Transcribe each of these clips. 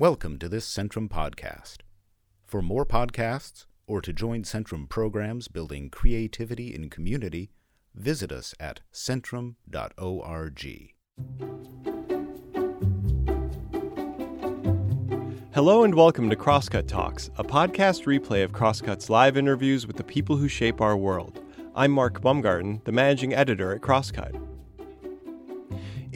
Welcome to this Centrum podcast. For more podcasts or to join Centrum programs building creativity in community, visit us at centrum.org. Hello and welcome to Crosscut Talks, a podcast replay of Crosscut's live interviews with the people who shape our world. I'm Mark Baumgarten, the managing editor at Crosscut.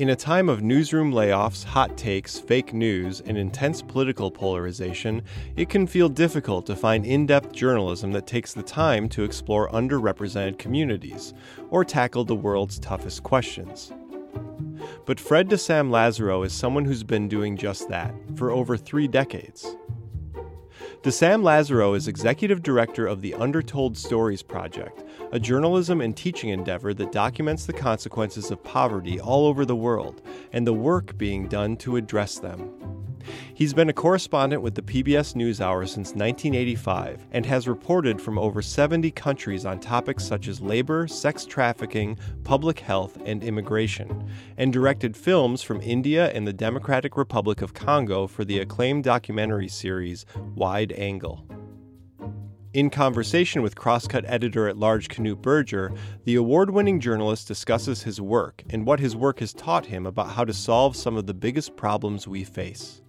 In a time of newsroom layoffs, hot takes, fake news, and intense political polarization, it can feel difficult to find in depth journalism that takes the time to explore underrepresented communities or tackle the world's toughest questions. But Fred de Sam Lazaro is someone who's been doing just that for over three decades. De Sam Lazaro is executive director of the Undertold Stories Project, a journalism and teaching endeavor that documents the consequences of poverty all over the world and the work being done to address them. He's been a correspondent with the PBS NewsHour since 1985 and has reported from over 70 countries on topics such as labor, sex trafficking, public health, and immigration, and directed films from India and the Democratic Republic of Congo for the acclaimed documentary series Wide Angle. In conversation with Crosscut editor at large Knute Berger, the award winning journalist discusses his work and what his work has taught him about how to solve some of the biggest problems we face.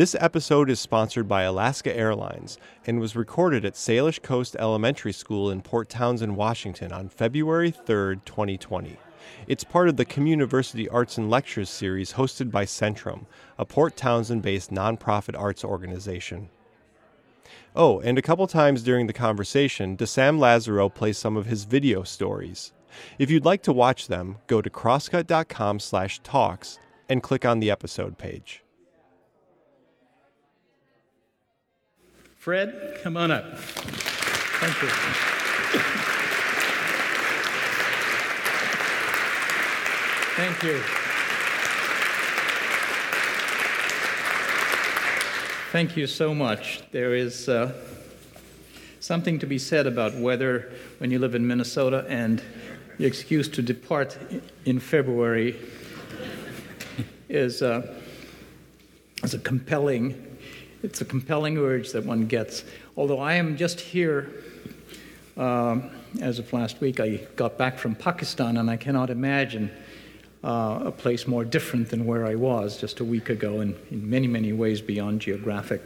This episode is sponsored by Alaska Airlines and was recorded at Salish Coast Elementary School in Port Townsend, Washington on February 3, 2020. It's part of the Communiversity Arts and Lectures series hosted by Centrum, a Port Townsend based nonprofit arts organization. Oh, and a couple times during the conversation, de Sam Lazaro plays some of his video stories. If you'd like to watch them, go to crosscut.com slash talks and click on the episode page. Fred, come on up. Thank you. Thank you. Thank you so much. There is uh, something to be said about weather when you live in Minnesota, and the excuse to depart in February is, uh, is a compelling it's a compelling urge that one gets. Although I am just here, um, as of last week, I got back from Pakistan, and I cannot imagine uh, a place more different than where I was just a week ago, and in many, many ways beyond geographic.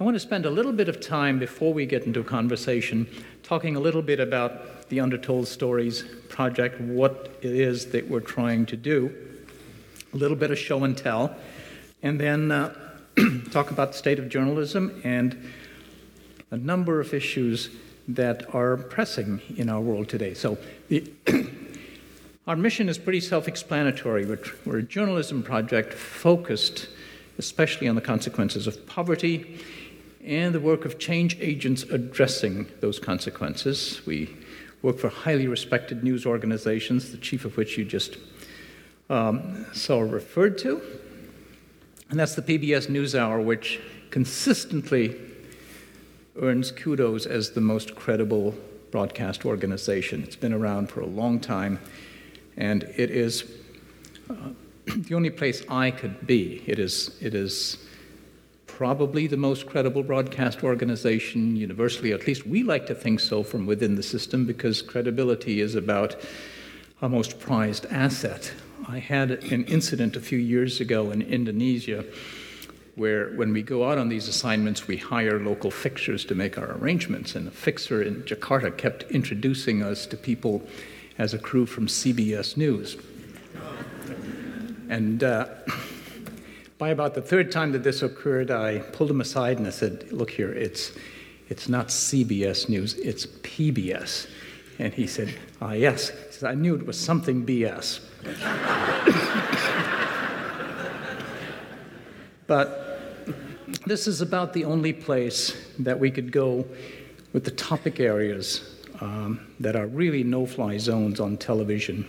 I want to spend a little bit of time before we get into conversation talking a little bit about the Undertold Stories project, what it is that we're trying to do, a little bit of show and tell, and then uh, talk about the state of journalism and a number of issues that are pressing in our world today. So, the, our mission is pretty self explanatory. We're, we're a journalism project focused especially on the consequences of poverty and the work of change agents addressing those consequences. We work for highly respected news organizations, the chief of which you just um, saw referred to. And that's the PBS NewsHour, which consistently earns kudos as the most credible broadcast organization. It's been around for a long time, and it is uh, the only place I could be. It is, it is probably the most credible broadcast organization universally. At least we like to think so from within the system because credibility is about our most prized asset. I had an incident a few years ago in Indonesia where, when we go out on these assignments, we hire local fixers to make our arrangements. And the fixer in Jakarta kept introducing us to people as a crew from CBS News. And uh, by about the third time that this occurred, I pulled him aside and I said, Look here, it's, it's not CBS News, it's PBS. And he said, Ah, yes. He I knew it was something BS. But this is about the only place that we could go with the topic areas um, that are really no fly zones on television.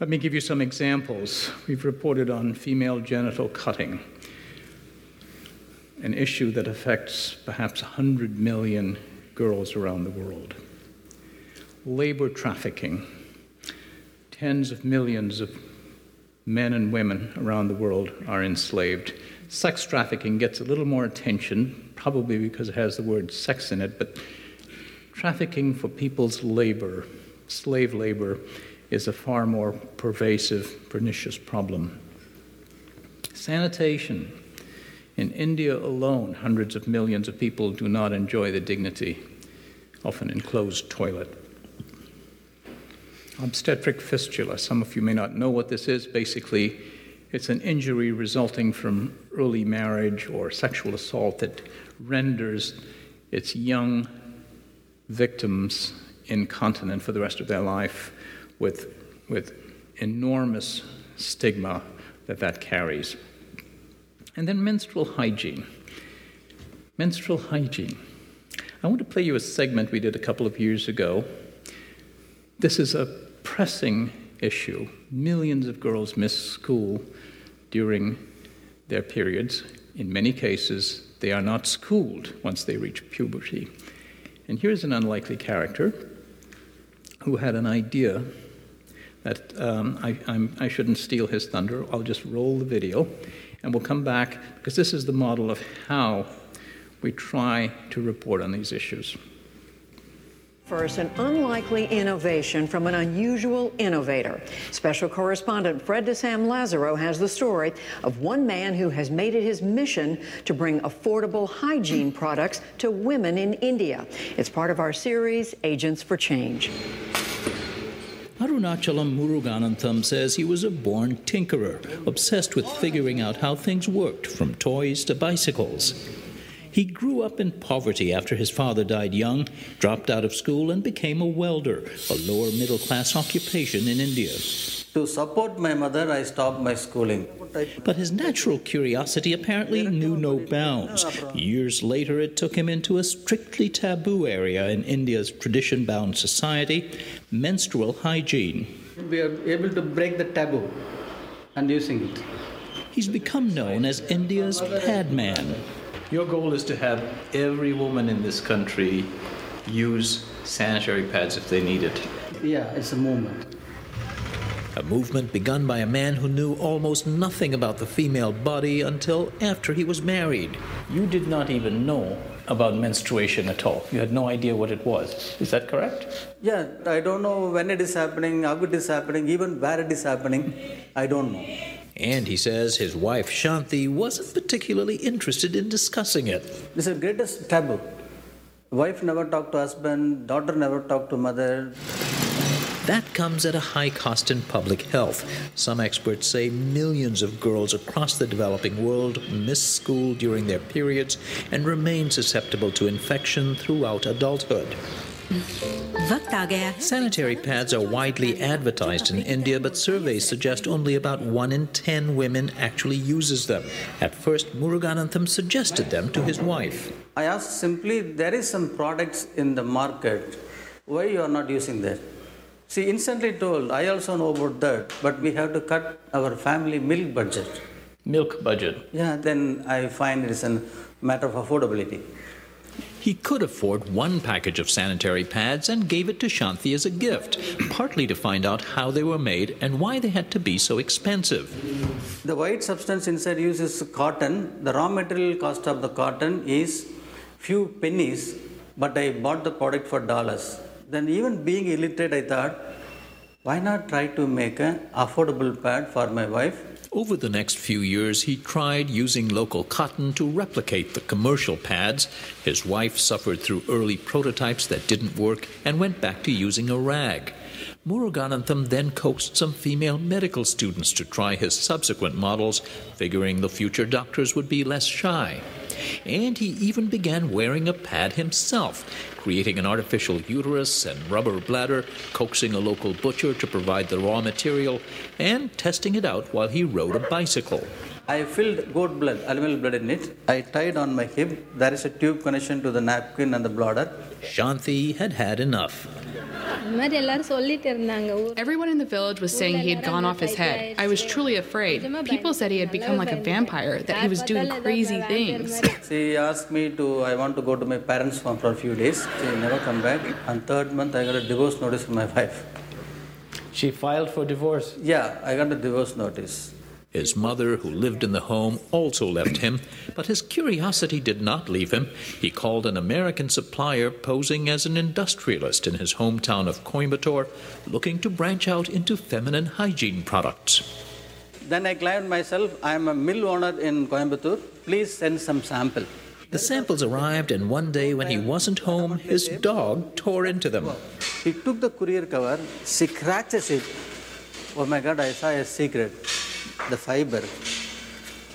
Let me give you some examples. We've reported on female genital cutting, an issue that affects perhaps 100 million girls around the world. Labor trafficking, Tens of millions of men and women around the world are enslaved. Sex trafficking gets a little more attention, probably because it has the word sex in it, but trafficking for people's labor, slave labor, is a far more pervasive, pernicious problem. Sanitation. In India alone, hundreds of millions of people do not enjoy the dignity of an enclosed toilet. Obstetric fistula. Some of you may not know what this is. Basically, it's an injury resulting from early marriage or sexual assault that renders its young victims incontinent for the rest of their life with, with enormous stigma that that carries. And then menstrual hygiene. Menstrual hygiene. I want to play you a segment we did a couple of years ago. This is a pressing issue. Millions of girls miss school during their periods. In many cases, they are not schooled once they reach puberty. And here's an unlikely character who had an idea that um, I, I'm, I should not steal his thunder. I'll just roll the video and we'll come back because this is the model of how we try to report on these issues. First, an unlikely innovation from an unusual innovator. Special correspondent Fred de Sam Lazaro has the story of one man who has made it his mission to bring affordable hygiene products to women in India. It's part of our series, Agents for Change. Arunachalam Muruganantham says he was a born tinkerer, obsessed with figuring out how things worked, from toys to bicycles. He grew up in poverty after his father died young, dropped out of school, and became a welder, a lower middle class occupation in India. To support my mother, I stopped my schooling. But his natural curiosity apparently knew no bounds. Years later, it took him into a strictly taboo area in India's tradition bound society menstrual hygiene. We are able to break the taboo and using it. He's become known as India's pad man. Your goal is to have every woman in this country use sanitary pads if they need it. Yeah, it's a movement. A movement begun by a man who knew almost nothing about the female body until after he was married. You did not even know about menstruation at all. You had no idea what it was. Is that correct? Yeah, I don't know when it is happening, how it is happening, even where it is happening. I don't know. And he says his wife Shanti wasn't particularly interested in discussing it. This is the greatest taboo. Wife never talked to husband, daughter never talked to mother. That comes at a high cost in public health. Some experts say millions of girls across the developing world miss school during their periods and remain susceptible to infection throughout adulthood. Sanitary pads are widely advertised in India, but surveys suggest only about 1 in 10 women actually uses them. At first, Muruganantham suggested them to his wife. I asked simply, there is some products in the market. Why you are not using that? She instantly told, I also know about that, but we have to cut our family milk budget. Milk budget? Yeah, then I find it is a matter of affordability. He could afford one package of sanitary pads and gave it to Shanti as a gift, partly to find out how they were made and why they had to be so expensive. The white substance inside uses cotton. The raw material cost of the cotton is few pennies, but I bought the product for dollars. Then even being illiterate, I thought, why not try to make an affordable pad for my wife over the next few years, he tried using local cotton to replicate the commercial pads. His wife suffered through early prototypes that didn't work and went back to using a rag. Muruganantham then coaxed some female medical students to try his subsequent models, figuring the future doctors would be less shy. And he even began wearing a pad himself, creating an artificial uterus and rubber bladder, coaxing a local butcher to provide the raw material, and testing it out while he rode a bicycle. I filled goat blood, animal blood in it. I tied on my hip. There is a tube connection to the napkin and the bladder. Shanti had had enough. Everyone in the village was saying he had gone off his head. I was truly afraid. People said he had become like a vampire, that he was doing crazy things. She asked me to, I want to go to my parents' for a few days. She never come back. And third month, I got a divorce notice from my wife. She filed for divorce? Yeah, I got a divorce notice. His mother, who lived in the home, also left him, but his curiosity did not leave him. He called an American supplier posing as an industrialist in his hometown of Coimbatore, looking to branch out into feminine hygiene products. Then I claimed myself, I am a mill owner in Coimbatore. Please send some sample. The samples arrived, and one day when he wasn't home, his dog tore into them. He took the courier cover, she scratches it. Oh my god, I saw a secret. The fiber.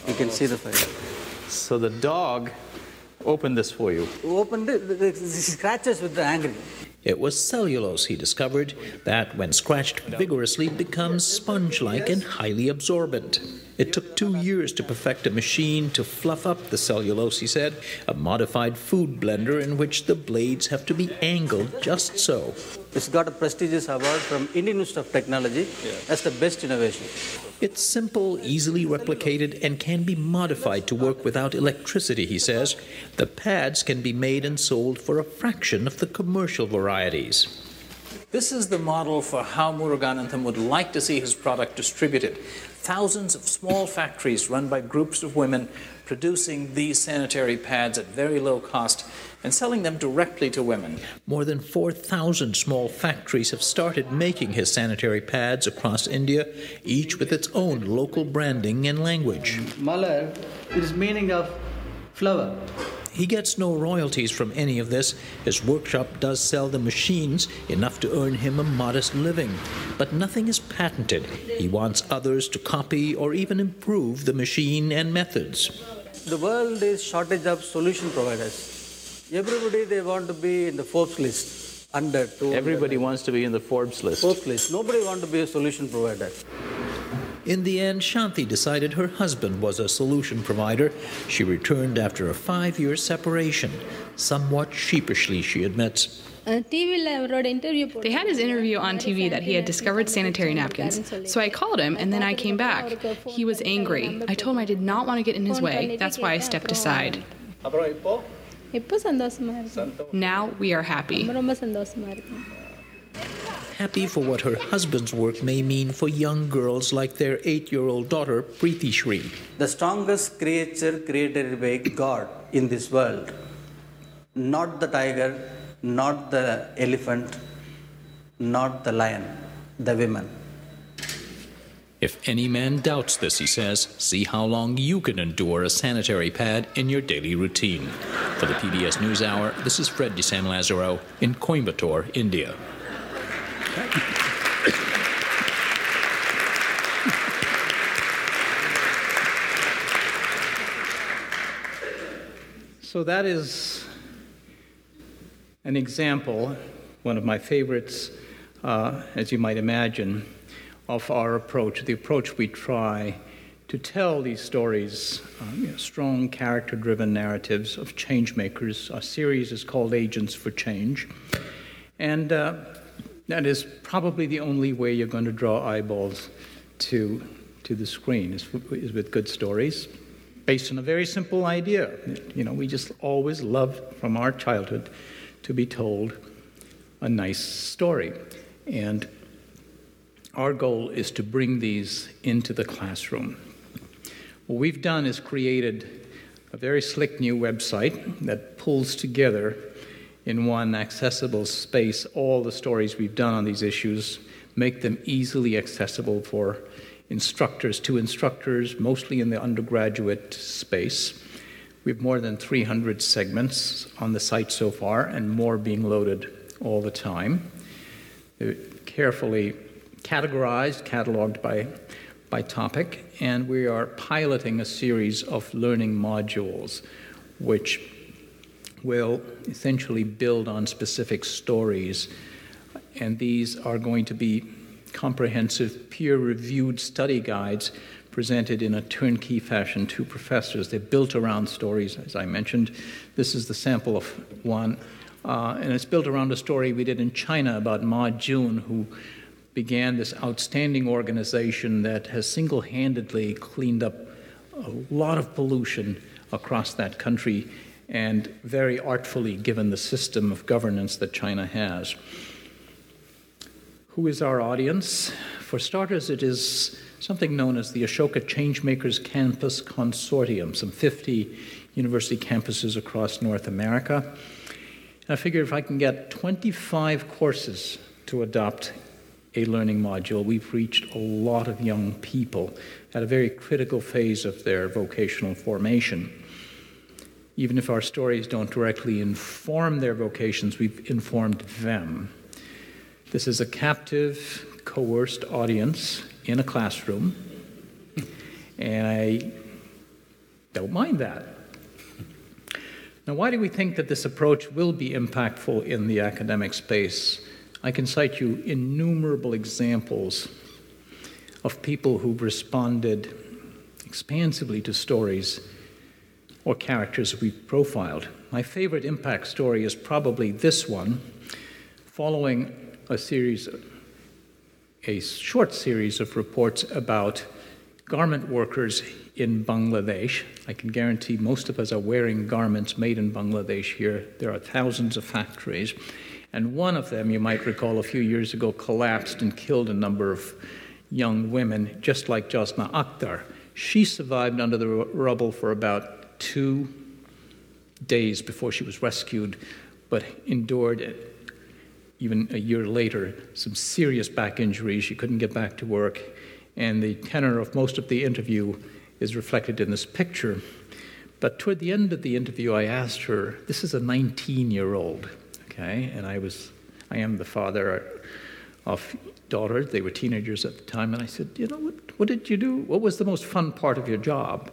You can see the fiber. So the dog opened this for you. Opened it, the scratches with the angry. It was cellulose, he discovered, that, when scratched vigorously, becomes sponge like and highly absorbent. It took two years to perfect a machine to fluff up the cellulose, he said, a modified food blender in which the blades have to be angled just so. It's got a prestigious award from Indian Institute of Technology as the best innovation. It's simple, easily replicated, and can be modified to work without electricity, he says. The pads can be made and sold for a fraction of the commercial varieties. This is the model for how Muruganantham would like to see his product distributed. Thousands of small factories run by groups of women producing these sanitary pads at very low cost and selling them directly to women. More than 4,000 small factories have started making his sanitary pads across India, each with its own local branding and language. Malar is meaning of flower. He gets no royalties from any of this. His workshop does sell the machines, enough to earn him a modest living. But nothing is patented. He wants others to copy or even improve the machine and methods. The world is shortage of solution providers. Everybody they want to be in the Forbes list under two. Everybody wants to be in the Forbes list. Forbes list. Nobody wants to be a solution provider. In the end, Shanti decided her husband was a solution provider. She returned after a five year separation. Somewhat sheepishly, she admits. They had his interview on TV that he had discovered sanitary napkins. So I called him and then I came back. He was angry. I told him I did not want to get in his way. That's why I stepped aside. Now we are happy. Happy for what her husband's work may mean for young girls like their eight year old daughter, Preeti Shri. The strongest creature created by God in this world, not the tiger, not the elephant, not the lion, the women. If any man doubts this, he says, see how long you can endure a sanitary pad in your daily routine. For the PBS NewsHour, this is Fred de Sam Lazaro in Coimbatore, India. So that is an example, one of my favorites, uh, as you might imagine, of our approach, the approach we try to tell these stories, um, you know, strong character driven narratives of change makers. Our series is called Agents for Change. And uh, that is probably the only way you're going to draw eyeballs to, to the screen, is, is with good stories based on a very simple idea. You know, we just always love from our childhood to be told a nice story. And our goal is to bring these into the classroom. What we've done is created a very slick new website that pulls together in one accessible space all the stories we've done on these issues, make them easily accessible for instructors to instructors, mostly in the undergraduate space. We have more than 300 segments on the site so far, and more being loaded all the time. They're carefully categorized, cataloged by, by topic, and we are piloting a series of learning modules which will essentially build on specific stories. And these are going to be comprehensive, peer reviewed study guides presented in a turnkey fashion to professors. They're built around stories, as I mentioned. This is the sample of one. Uh, and it's built around a story we did in China about Ma Jun, who began this outstanding organization that has single handedly cleaned up a lot of pollution across that country and very artfully given the system of governance that China has. Who is our audience? For starters, it is something known as the Ashoka Changemakers Campus Consortium, some 50 university campuses across North America. And I figure if I can get 25 courses to adopt a learning module, we've reached a lot of young people at a very critical phase of their vocational formation. Even if our stories don't directly inform their vocations, we've informed them. This is a captive, coerced audience in a classroom, and I don't mind that. Now, why do we think that this approach will be impactful in the academic space? I can cite you innumerable examples of people who've responded expansively to stories or characters we've profiled. My favorite impact story is probably this one, following a series, a short series of reports about garment workers in Bangladesh. I can guarantee most of us are wearing garments made in Bangladesh here. There are thousands of factories. And one of them, you might recall, a few years ago collapsed and killed a number of young women, just like Josna Akhtar. She survived under the rubble for about two days before she was rescued, but endured, even a year later, some serious back injuries. She couldn't get back to work. And the tenor of most of the interview is reflected in this picture. But toward the end of the interview, I asked her, This is a 19 year old okay? And I was, I am the father of daughters. They were teenagers at the time, and I said, you know, what, what did you do? What was the most fun part of your job?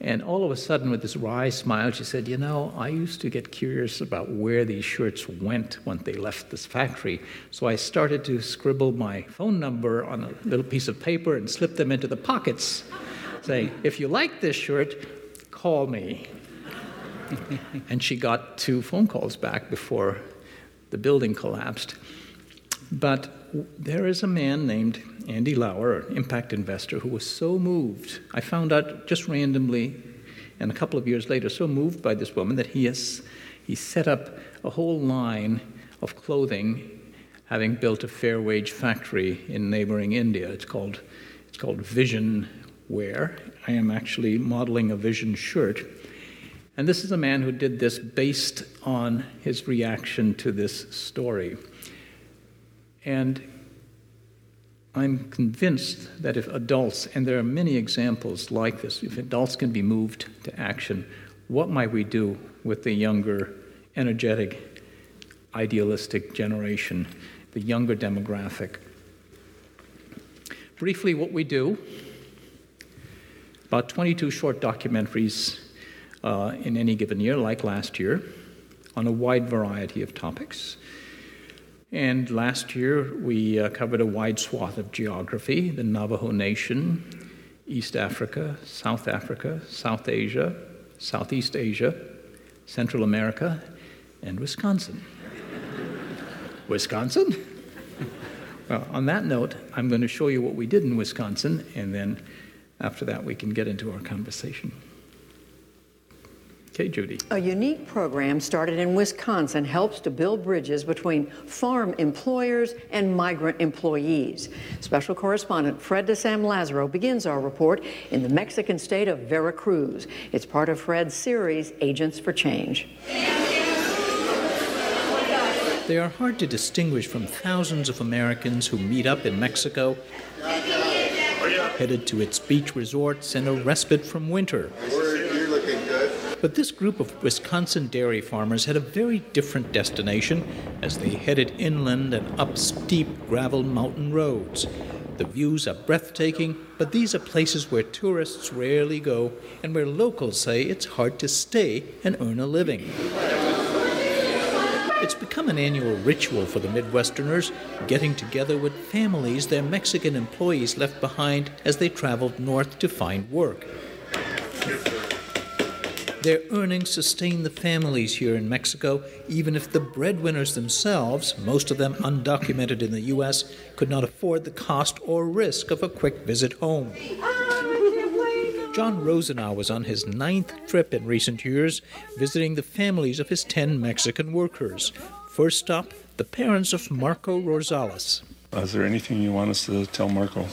And all of a sudden, with this wry smile, she said, You know, I used to get curious about where these shirts went when they left this factory. So I started to scribble my phone number on a little piece of paper and slip them into the pockets, saying, If you like this shirt, call me. and she got two phone calls back before the building collapsed. But there is a man named Andy Lauer, an impact investor, who was so moved. I found out just randomly, and a couple of years later, so moved by this woman that he has he set up a whole line of clothing, having built a fair wage factory in neighboring India. It's called it's called Vision Wear. I am actually modeling a Vision shirt and this is a man who did this based on his reaction to this story. And I'm convinced that if adults, and there are many examples like this, if adults can be moved to action, what might we do with the younger, energetic, idealistic generation, the younger demographic? Briefly, what we do about 22 short documentaries uh, in any given year, like last year, on a wide variety of topics. And last year, we uh, covered a wide swath of geography the Navajo Nation, East Africa, South Africa, South Asia, Southeast Asia, Central America, and Wisconsin. Wisconsin? well, on that note, I'm going to show you what we did in Wisconsin, and then after that, we can get into our conversation. Okay, Judy. A unique program started in Wisconsin helps to build bridges between farm employers and migrant employees. Special correspondent Fred de Sam Lazaro begins our report in the Mexican state of Veracruz. It's part of Fred's series, Agents for Change. They are hard to distinguish from thousands of Americans who meet up in Mexico, headed to its beach resorts and a respite from winter. But this group of Wisconsin dairy farmers had a very different destination as they headed inland and up steep gravel mountain roads. The views are breathtaking, but these are places where tourists rarely go and where locals say it's hard to stay and earn a living. It's become an annual ritual for the Midwesterners, getting together with families their Mexican employees left behind as they traveled north to find work. Their earnings sustain the families here in Mexico, even if the breadwinners themselves, most of them undocumented in the U.S., could not afford the cost or risk of a quick visit home. John Rosenow was on his ninth trip in recent years, visiting the families of his ten Mexican workers. First stop, the parents of Marco Rosales. Is there anything you want us to tell Marco?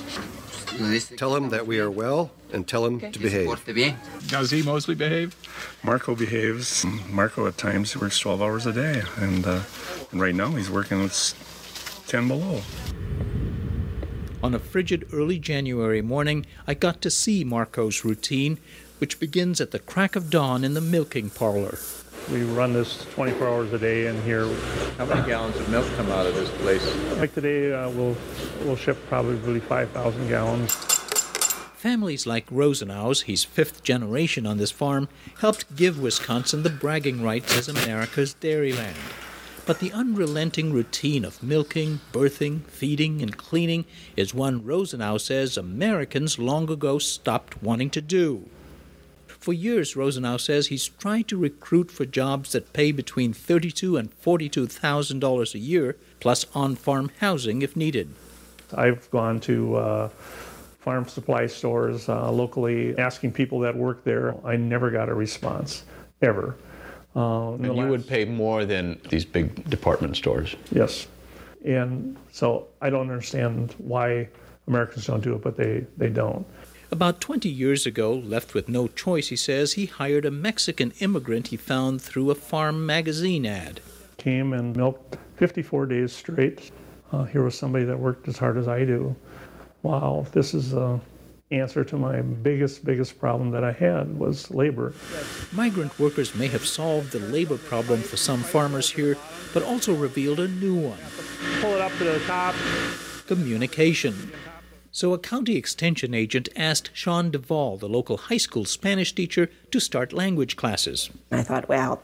Tell him that we are well and tell him to behave. Does he mostly behave? Marco behaves. Marco at times works 12 hours a day, and, uh, and right now he's working with 10 below. On a frigid early January morning, I got to see Marco's routine, which begins at the crack of dawn in the milking parlor. We run this 24 hours a day in here. How many gallons of milk come out of this place? Like today, uh, we'll we'll ship probably 5,000 gallons. Families like Rosenow's, he's fifth generation on this farm, helped give Wisconsin the bragging rights as America's dairyland. But the unrelenting routine of milking, birthing, feeding, and cleaning is one Rosenow says Americans long ago stopped wanting to do. For years, Rosenow says he's tried to recruit for jobs that pay between thirty-two and forty-two thousand dollars a year, plus on-farm housing if needed. I've gone to uh, farm supply stores uh, locally, asking people that work there. I never got a response, ever. Uh, and you last... would pay more than these big department stores. Yes, and so I don't understand why Americans don't do it, but they, they don't. About 20 years ago, left with no choice, he says, he hired a Mexican immigrant he found through a farm magazine ad. Came and milked 54 days straight. Uh, here was somebody that worked as hard as I do. Wow, this is the answer to my biggest, biggest problem that I had was labor. Migrant workers may have solved the labor problem for some farmers here, but also revealed a new one. Pull it up to the top. Communication. So a county extension agent asked Shaun Duvall, the local high school Spanish teacher, to start language classes. I thought, well,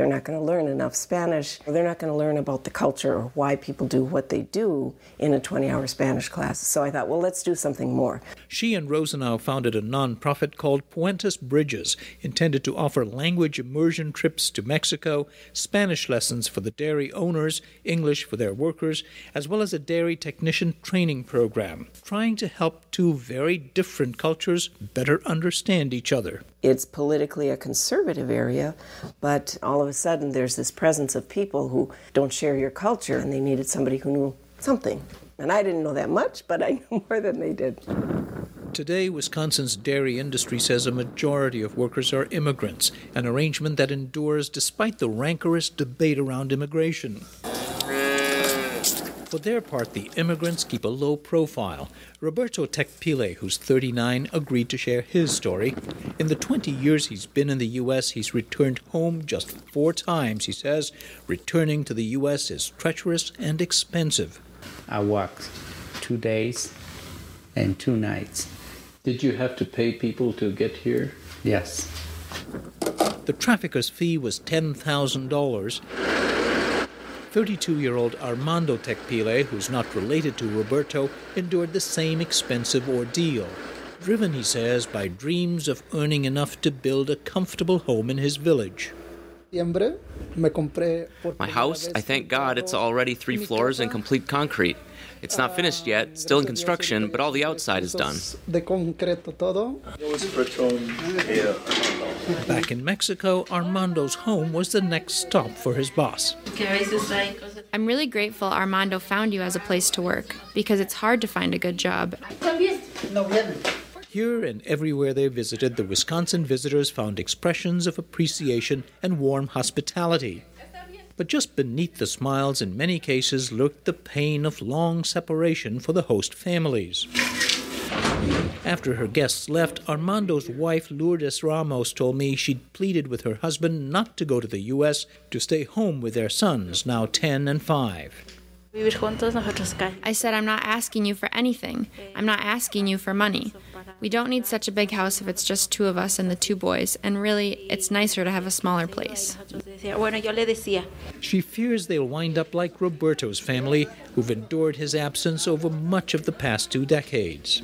they're not going to learn enough Spanish. They're not going to learn about the culture or why people do what they do in a 20 hour Spanish class. So I thought, well, let's do something more. She and Rosenow founded a nonprofit called Puentes Bridges, intended to offer language immersion trips to Mexico, Spanish lessons for the dairy owners, English for their workers, as well as a dairy technician training program, trying to help two very different cultures better understand each other. It's politically a conservative area, but all of a sudden there's this presence of people who don't share your culture and they needed somebody who knew something. And I didn't know that much, but I knew more than they did. Today, Wisconsin's dairy industry says a majority of workers are immigrants, an arrangement that endures despite the rancorous debate around immigration. For their part, the immigrants keep a low profile. Roberto Tecpile, who's 39, agreed to share his story. In the 20 years he's been in the U.S., he's returned home just four times, he says. Returning to the U.S. is treacherous and expensive. I walked two days and two nights. Did you have to pay people to get here? Yes. The trafficker's fee was $10,000. 32 year old Armando Tecpile, who's not related to Roberto, endured the same expensive ordeal. Driven, he says, by dreams of earning enough to build a comfortable home in his village. My house, I thank God, it's already three floors and complete concrete. It's not finished yet, still in construction, but all the outside is done. Back in Mexico, Armando's home was the next stop for his boss. I'm really grateful Armando found you as a place to work because it's hard to find a good job. Here and everywhere they visited, the Wisconsin visitors found expressions of appreciation and warm hospitality. But just beneath the smiles, in many cases, lurked the pain of long separation for the host families. After her guests left, Armando's wife, Lourdes Ramos, told me she'd pleaded with her husband not to go to the U.S., to stay home with their sons, now 10 and 5. I said, I'm not asking you for anything. I'm not asking you for money. We don't need such a big house if it's just two of us and the two boys, and really, it's nicer to have a smaller place. She fears they'll wind up like Roberto's family, who've endured his absence over much of the past two decades.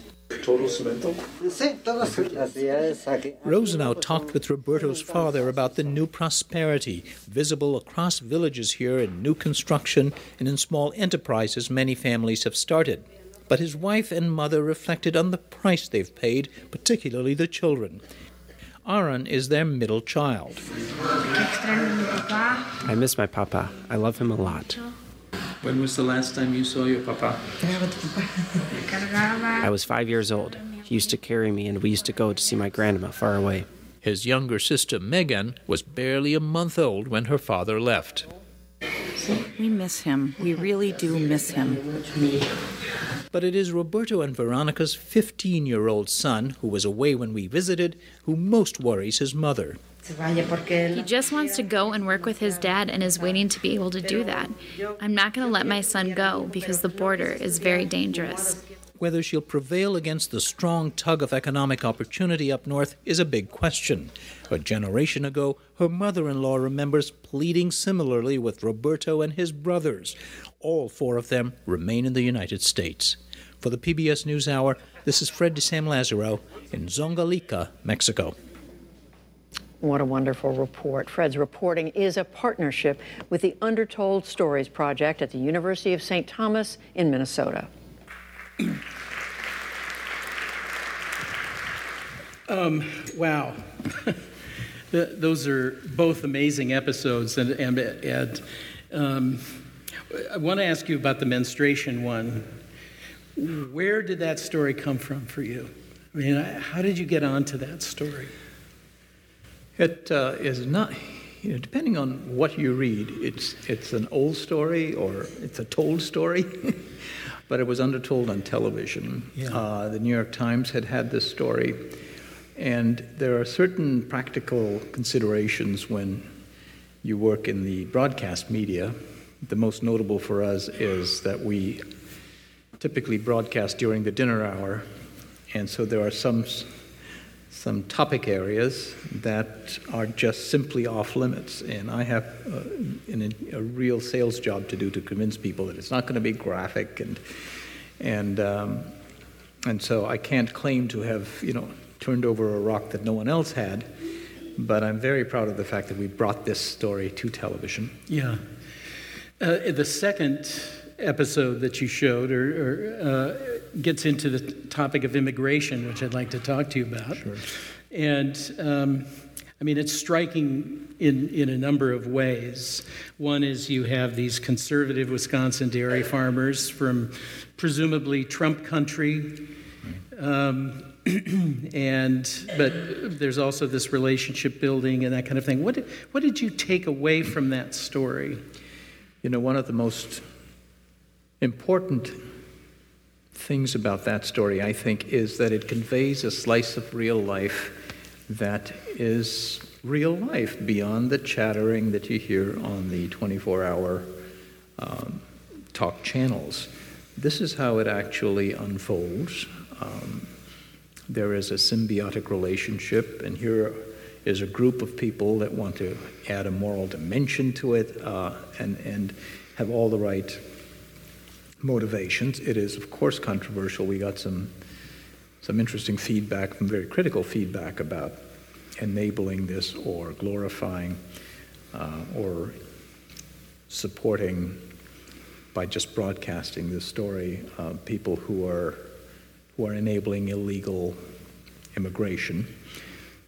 Rosenow talked with Roberto's father about the new prosperity visible across villages here in new construction and in small enterprises many families have started but his wife and mother reflected on the price they've paid, particularly the children. Aaron is their middle child. I miss my papa. I love him a lot. When was the last time you saw your papa? I was five years old. He used to carry me, and we used to go to see my grandma far away. His younger sister, Megan, was barely a month old when her father left. We miss him. We really do miss him. But it is Roberto and Veronica's 15 year old son, who was away when we visited, who most worries his mother. He just wants to go and work with his dad and is waiting to be able to do that. I'm not going to let my son go because the border is very dangerous. Whether she'll prevail against the strong tug of economic opportunity up north is a big question. A generation ago, her mother in law remembers pleading similarly with Roberto and his brothers. All four of them remain in the United States. For the PBS NewsHour, this is Fred de Sam Lazaro in Zongolica, Mexico. What a wonderful report. Fred's reporting is a partnership with the Undertold Stories Project at the University of St. Thomas in Minnesota. Um, wow. those are both amazing episodes. And, and, and um, I want to ask you about the menstruation one. Where did that story come from for you? I mean, how did you get onto that story? It uh, is not, you know, depending on what you read, it's, it's an old story or it's a told story. but it was undertold on television. Yeah. Uh, the New York Times had had this story, and there are certain practical considerations when you work in the broadcast media. The most notable for us is that we typically broadcast during the dinner hour, and so there are some some topic areas that are just simply off limits. And I have uh, a real sales job to do to convince people that it's not going to be graphic and and um, and so I can't claim to have you know turned over a rock that no one else had. But I'm very proud of the fact that we brought this story to television. Yeah. Uh, the second episode that you showed or, or uh, gets into the topic of immigration, which I'd like to talk to you about. Sure. And um, I mean, it's striking in, in a number of ways. One is you have these conservative Wisconsin dairy farmers from presumably Trump country. Um, and but there's also this relationship building and that kind of thing. What did, what did you take away from that story? You know, one of the most important things about that story, I think, is that it conveys a slice of real life that is real life beyond the chattering that you hear on the 24 hour um, talk channels. This is how it actually unfolds. Um, there is a symbiotic relationship, and here is a group of people that want to add a moral dimension to it uh, and, and have all the right motivations. It is, of course, controversial. We got some some interesting feedback, some very critical feedback about enabling this or glorifying uh, or supporting by just broadcasting this story uh, people who are who are enabling illegal immigration.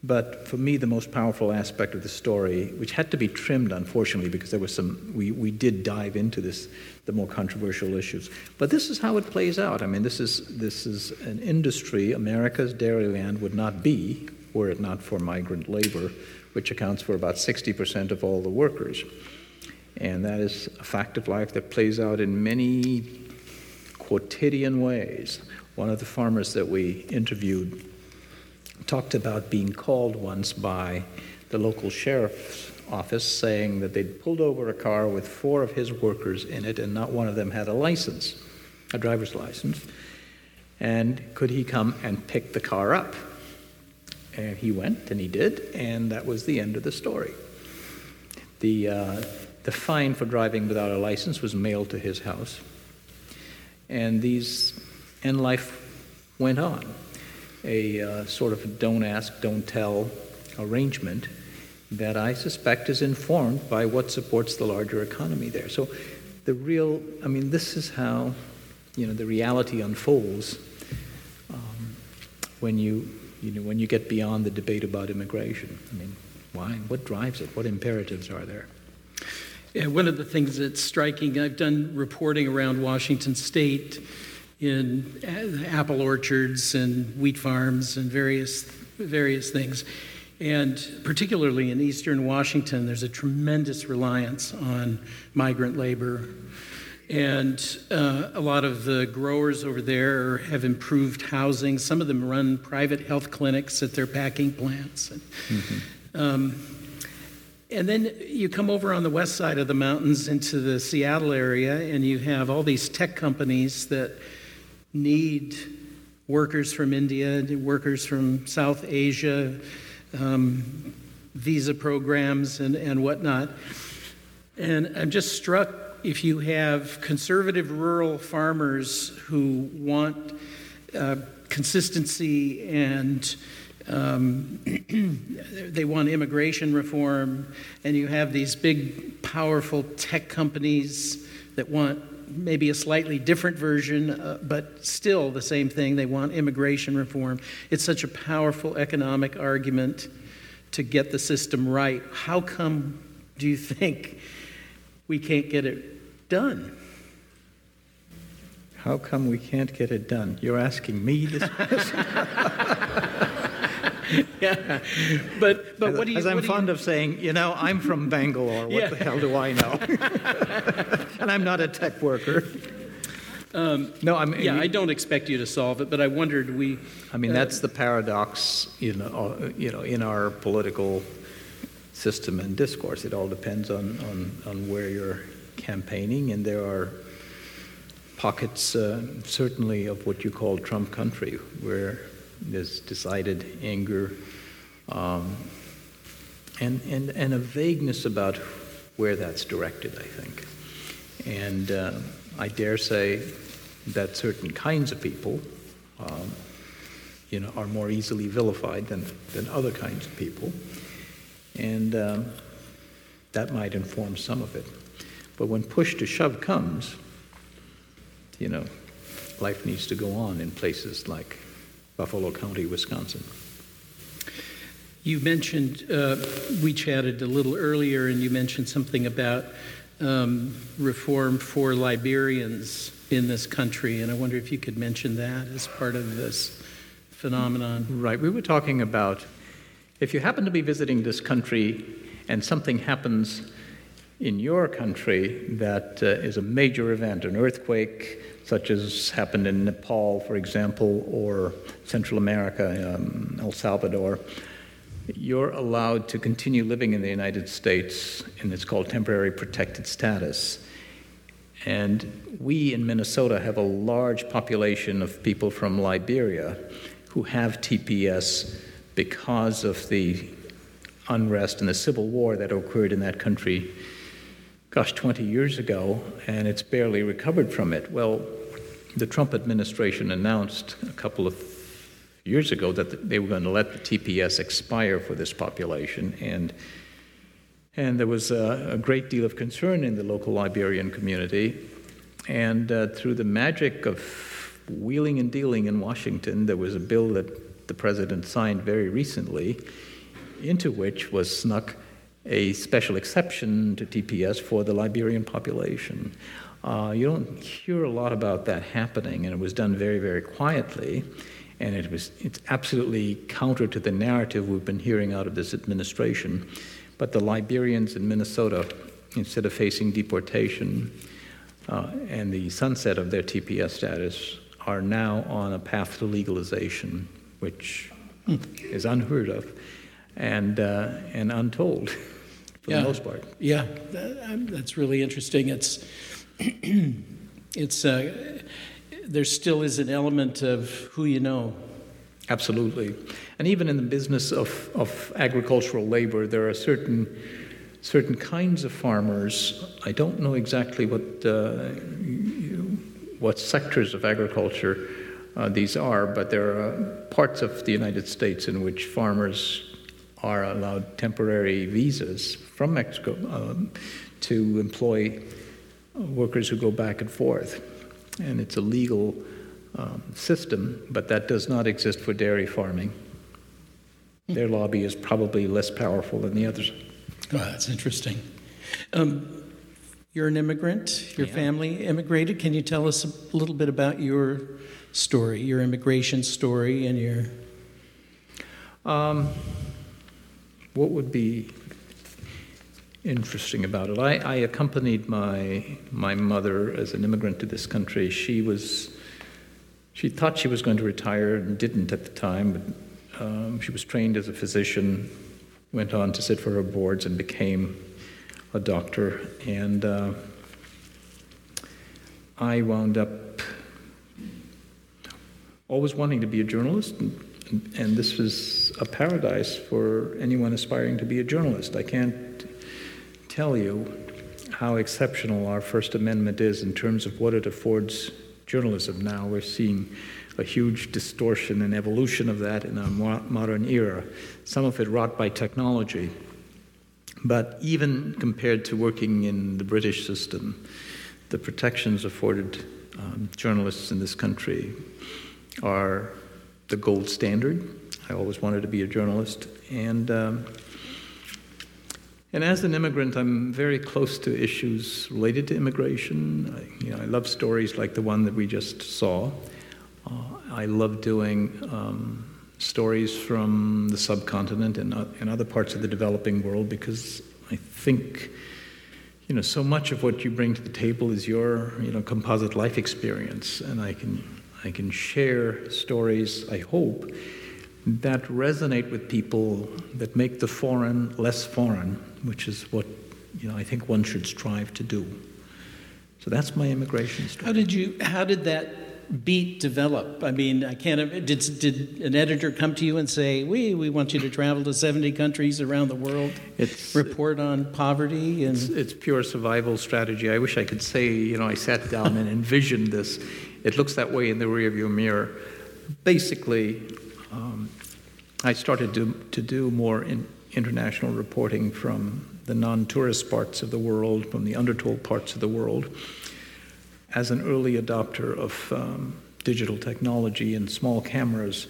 But for me, the most powerful aspect of the story, which had to be trimmed, unfortunately, because there was some, we, we did dive into this, the more controversial issues. But this is how it plays out. I mean, this is, this is an industry America's dairyland would not be were it not for migrant labor, which accounts for about 60% of all the workers. And that is a fact of life that plays out in many quotidian ways. One of the farmers that we interviewed talked about being called once by the local sheriff's office saying that they'd pulled over a car with four of his workers in it and not one of them had a license, a driver's license. And could he come and pick the car up? And he went, and he did, and that was the end of the story. The, uh, the fine for driving without a license was mailed to his house. And these, and life went on a uh, sort of don't ask, don't tell arrangement that I suspect is informed by what supports the larger economy there. So the real, I mean, this is how, you know, the reality unfolds um, when you, you know, when you get beyond the debate about immigration. I mean, why? What drives it? What imperatives are there? Yeah, one of the things that's striking, I've done reporting around Washington State in uh, apple orchards and wheat farms and various various things. And particularly in eastern Washington, there's a tremendous reliance on migrant labor. And uh, a lot of the growers over there have improved housing. Some of them run private health clinics at their packing plants. Mm-hmm. Um, and then you come over on the west side of the mountains into the Seattle area, and you have all these tech companies that need workers from India, workers from South Asia, um, visa programs, and, and whatnot. And I'm just struck if you have conservative rural farmers who want uh, consistency and um, they want immigration reform, and you have these big, powerful tech companies that want maybe a slightly different version, uh, but still the same thing. They want immigration reform. It's such a powerful economic argument to get the system right. How come do you think we can't get it done? How come we can't get it done? You're asking me this question. yeah, but but what do you? As I'm fond you, of saying, you know, I'm from Bangalore. What yeah. the hell do I know? and I'm not a tech worker. Um, no, I mean, yeah, I don't expect you to solve it, but I wondered we. I mean, uh, that's the paradox, you know, uh, you know, in our political system and discourse. It all depends on on, on where you're campaigning, and there are pockets, uh, certainly, of what you call Trump country, where there's decided anger um, and, and, and a vagueness about where that's directed, I think. And uh, I dare say that certain kinds of people, um, you know, are more easily vilified than, than other kinds of people. And um, that might inform some of it. But when push to shove comes, you know, life needs to go on in places like Buffalo County, Wisconsin. You mentioned, uh, we chatted a little earlier, and you mentioned something about um, reform for Liberians in this country, and I wonder if you could mention that as part of this phenomenon. Right. We were talking about if you happen to be visiting this country and something happens in your country that uh, is a major event, an earthquake, such as happened in Nepal, for example, or Central America, um, El Salvador, you're allowed to continue living in the United States, and it's called temporary protected status. And we in Minnesota have a large population of people from Liberia who have TPS because of the unrest and the civil war that occurred in that country, gosh, 20 years ago, and it's barely recovered from it. Well, the Trump administration announced a couple of years ago that they were going to let the TPS expire for this population, and and there was a, a great deal of concern in the local Liberian community. And uh, through the magic of wheeling and dealing in Washington, there was a bill that the president signed very recently, into which was snuck a special exception to TPS for the Liberian population. Uh, you don't hear a lot about that happening, and it was done very, very quietly. And it was, it's absolutely counter to the narrative we've been hearing out of this administration. But the Liberians in Minnesota, instead of facing deportation uh, and the sunset of their TPS status, are now on a path to legalization, which hmm. is unheard of and, uh, and untold for yeah. the most part. Yeah, that, um, that's really interesting. It's it's uh, there still is an element of who you know. Absolutely, and even in the business of, of agricultural labor, there are certain certain kinds of farmers. I don't know exactly what uh, what sectors of agriculture uh, these are, but there are parts of the United States in which farmers are allowed temporary visas from Mexico um, to employ workers who go back and forth. And it's a legal um, system, but that does not exist for dairy farming. Their lobby is probably less powerful than the others. Oh, that's interesting. Um, You're an immigrant. Your family immigrated. Can you tell us a little bit about your story, your immigration story, and your. Um, what would be interesting about it? I, I, accompanied my my mother as an immigrant to this country. She was she thought she was going to retire and didn't at the time, but um, she was trained as a physician, went on to sit for her boards and became a doctor. And uh, I wound up always wanting to be a journalist, and, and this was a paradise for anyone aspiring to be a journalist. I can't tell you how exceptional our First Amendment is in terms of what it affords journalism now. We're seeing a huge distortion and evolution of that in our modern era, some of it wrought by technology. But even compared to working in the British system, the protections afforded um, journalists in this country are the gold standard. I always wanted to be a journalist. And, um, and as an immigrant, I'm very close to issues related to immigration. I, you know, I love stories like the one that we just saw. Uh, I love doing um, stories from the subcontinent and, uh, and other parts of the developing world because I think you know so much of what you bring to the table is your you know composite life experience and I can I can share stories I hope that resonate with people that make the foreign less foreign which is what you know I think one should strive to do so that's my immigration story how did you how did that beat develop? I mean, I can't. Did did an editor come to you and say, "We we want you to travel to seventy countries around the world, it's, report on poverty and it's, it's, pure survival strategy." I wish I could say, you know, I sat down and envisioned this. It looks that way in the rearview mirror. Basically, um, I started to to do more in international reporting from the non-tourist parts of the world, from the undertold parts of the world as an early adopter of um, digital technology and small cameras,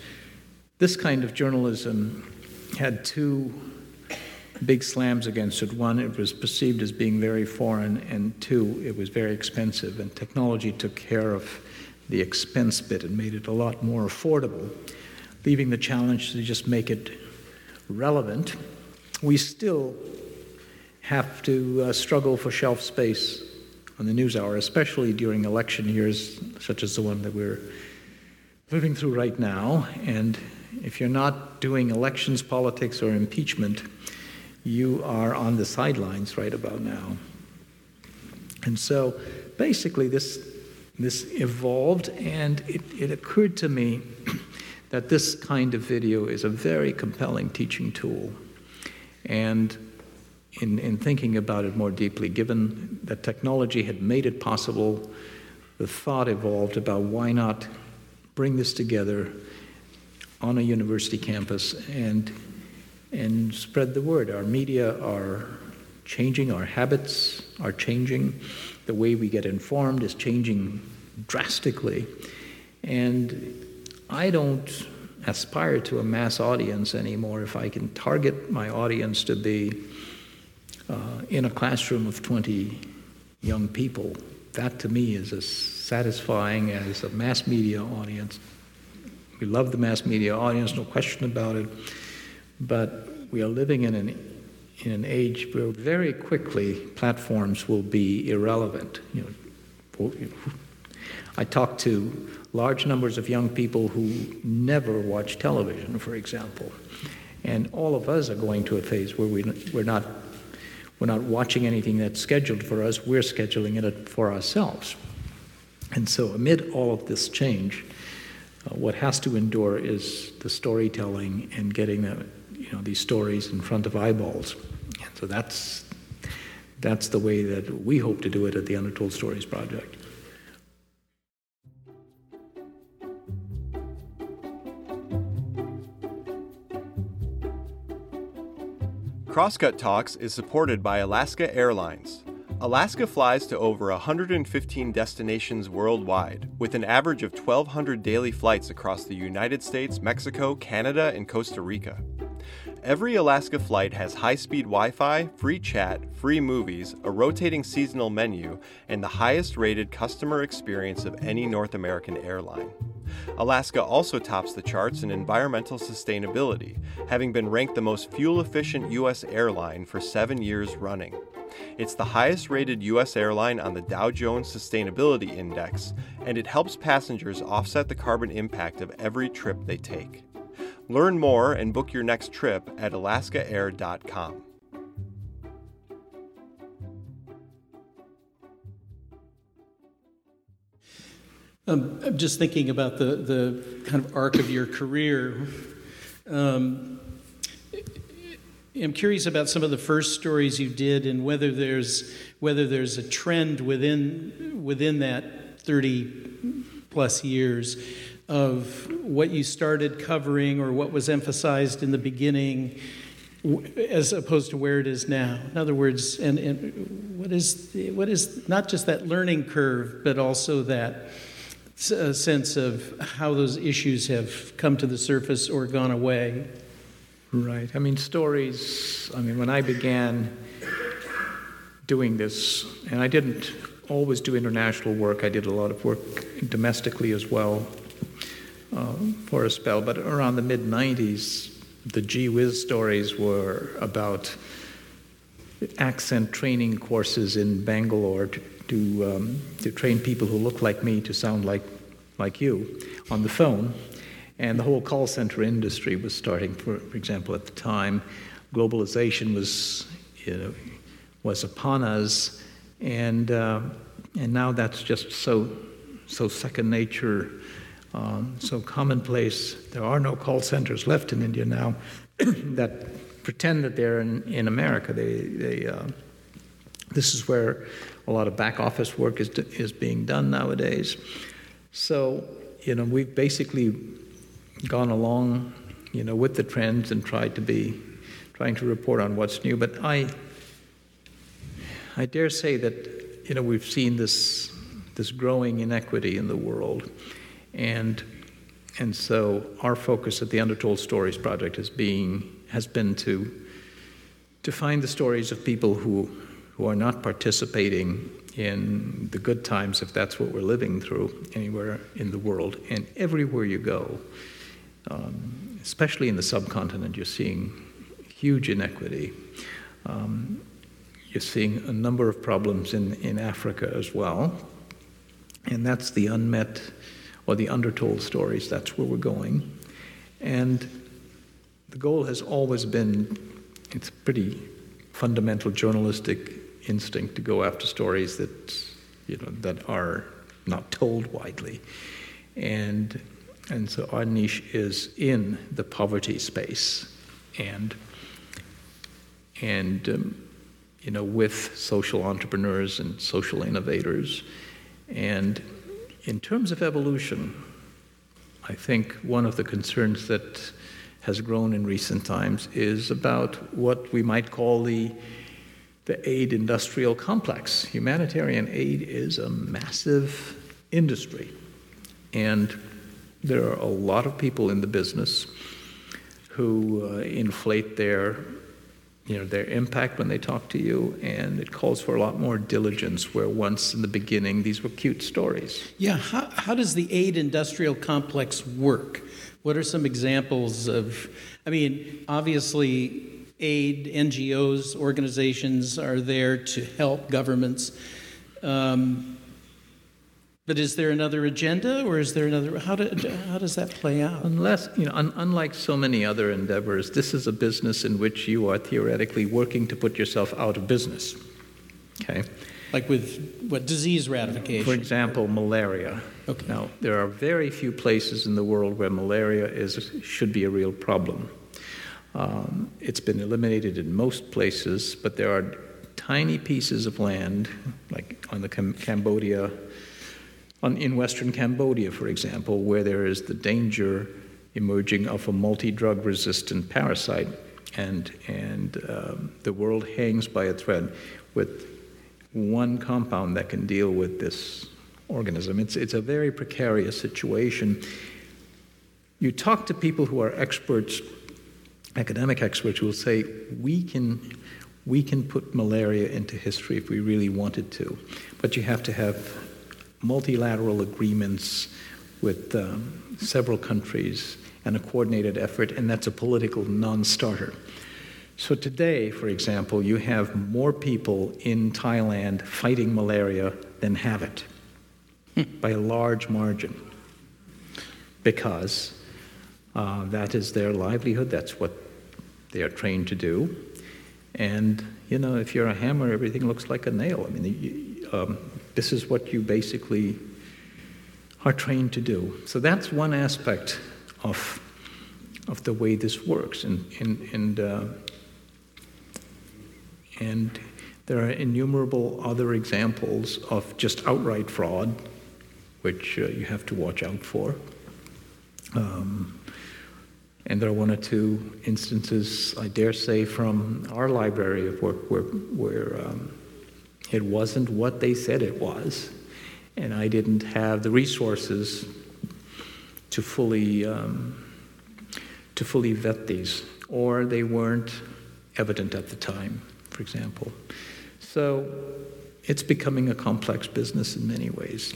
this kind of journalism had two big slams against it. One, it was perceived as being very foreign, and two, it was very expensive. And technology took care of the expense bit and made it a lot more affordable, leaving the challenge to just make it relevant. We still have to uh, struggle for shelf space on the NewsHour, especially during election years such as the one that we're living through right now. And if you're not doing elections, politics, or impeachment, you are on the sidelines right about now. And so basically, this, this evolved, and it, it occurred to me that this kind of video is a very compelling teaching tool. And in, in thinking about it more deeply, given that technology had made it possible, the thought evolved about why not bring this together on a university campus and, and spread the word. Our media are changing, our habits are changing, the way we get informed is changing drastically. And I don't aspire to a mass audience anymore if I can target my audience to be uh, in a classroom of 20 young people. That to me is as satisfying as a mass media audience. We love the mass media audience, no question about it, but we are living in an in an age where very quickly platforms will be irrelevant. You know, I talk to large numbers of young people who never watch television, for example, and all of us are going to a phase where we, we're not we're not watching anything that's scheduled for us, we're scheduling it for ourselves. And so, amid all of this change, uh, what has to endure is the storytelling and getting the, you know, these stories in front of eyeballs. So that's, that's the way that we hope to do it at the Undertold Stories Project. Crosscut Talks is supported by Alaska Airlines. Alaska flies to over 115 destinations worldwide, with an average of 1,200 daily flights across the United States, Mexico, Canada, and Costa Rica. Every Alaska flight has high speed Wi Fi, free chat, free movies, a rotating seasonal menu, and the highest rated customer experience of any North American airline. Alaska also tops the charts in environmental sustainability, having been ranked the most fuel efficient U.S. airline for seven years running. It's the highest rated U.S. airline on the Dow Jones Sustainability Index, and it helps passengers offset the carbon impact of every trip they take. Learn more and book your next trip at alaskaair.com. Um, I'm just thinking about the, the kind of arc of your career. Um, I'm curious about some of the first stories you did and whether there's whether there's a trend within within that 30 plus years of what you started covering or what was emphasized in the beginning as opposed to where it is now. In other words, and, and what is what is not just that learning curve, but also that uh, sense of how those issues have come to the surface or gone away. Right. I mean, stories. I mean, when I began doing this, and I didn't always do international work. I did a lot of work domestically as well uh, for a spell, but around the mid 90s, the Gee Whiz stories were about accent training courses in Bangalore to, to, um, to train people who look like me to sound like, like you on the phone. And the whole call center industry was starting, for, for example, at the time. Globalization was, you know, was upon us, and, uh, and now that's just so, so second nature um, so commonplace. There are no call centers left in India now that pretend that they're in, in America. They, they, uh, this is where a lot of back office work is, is being done nowadays. So, you know, we've basically gone along, you know, with the trends and tried to be, trying to report on what's new. But I, I dare say that, you know, we've seen this, this growing inequity in the world. And, and so our focus at the Undertold Stories Project has, being, has been to, to find the stories of people who, who are not participating in the good times, if that's what we're living through anywhere in the world. And everywhere you go, um, especially in the subcontinent, you're seeing huge inequity. Um, you're seeing a number of problems in, in Africa as well. And that's the unmet or the undertold stories. That's where we're going. And the goal has always been it's pretty fundamental journalistic instinct to go after stories that you know that are not told widely and and so our niche is in the poverty space and and um, you know with social entrepreneurs and social innovators and in terms of evolution, I think one of the concerns that has grown in recent times is about what we might call the, the aid industrial complex. Humanitarian aid is a massive industry, and there are a lot of people in the business who uh, inflate their you know, their impact when they talk to you, and it calls for a lot more diligence. Where once in the beginning, these were cute stories. Yeah, how, how does the aid industrial complex work? What are some examples of? I mean, obviously, aid, NGOs, organizations are there to help governments. Um, but is there another agenda, or is there another? How, do, how does that play out? Unless you know, un, unlike so many other endeavors, this is a business in which you are theoretically working to put yourself out of business. Okay. Like with what disease eradication? For example, malaria. Okay. Now, there are very few places in the world where malaria is should be a real problem. Um, it's been eliminated in most places, but there are tiny pieces of land, like on the Cam- Cambodia on, in Western Cambodia, for example, where there is the danger emerging of a multi drug resistant parasite, and, and um, the world hangs by a thread with one compound that can deal with this organism. It's, it's a very precarious situation. You talk to people who are experts academic experts who will say we can we can put malaria into history if we really wanted to, but you have to have multilateral agreements with um, several countries and a coordinated effort, and that's a political non starter. So, today, for example, you have more people in Thailand fighting malaria than have it by a large margin because uh, that is their livelihood, that's what they are trained to do. And, you know, if you're a hammer, everything looks like a nail. I mean, you, um, this is what you basically are trained to do. So that's one aspect of, of the way this works. And, and, and, uh, and there are innumerable other examples of just outright fraud, which uh, you have to watch out for. Um, and there are one or two instances, I dare say, from our library of work where, where um, it wasn't what they said it was. And I didn't have the resources to fully, um, to fully vet these, or they weren't evident at the time, for example. So it's becoming a complex business in many ways.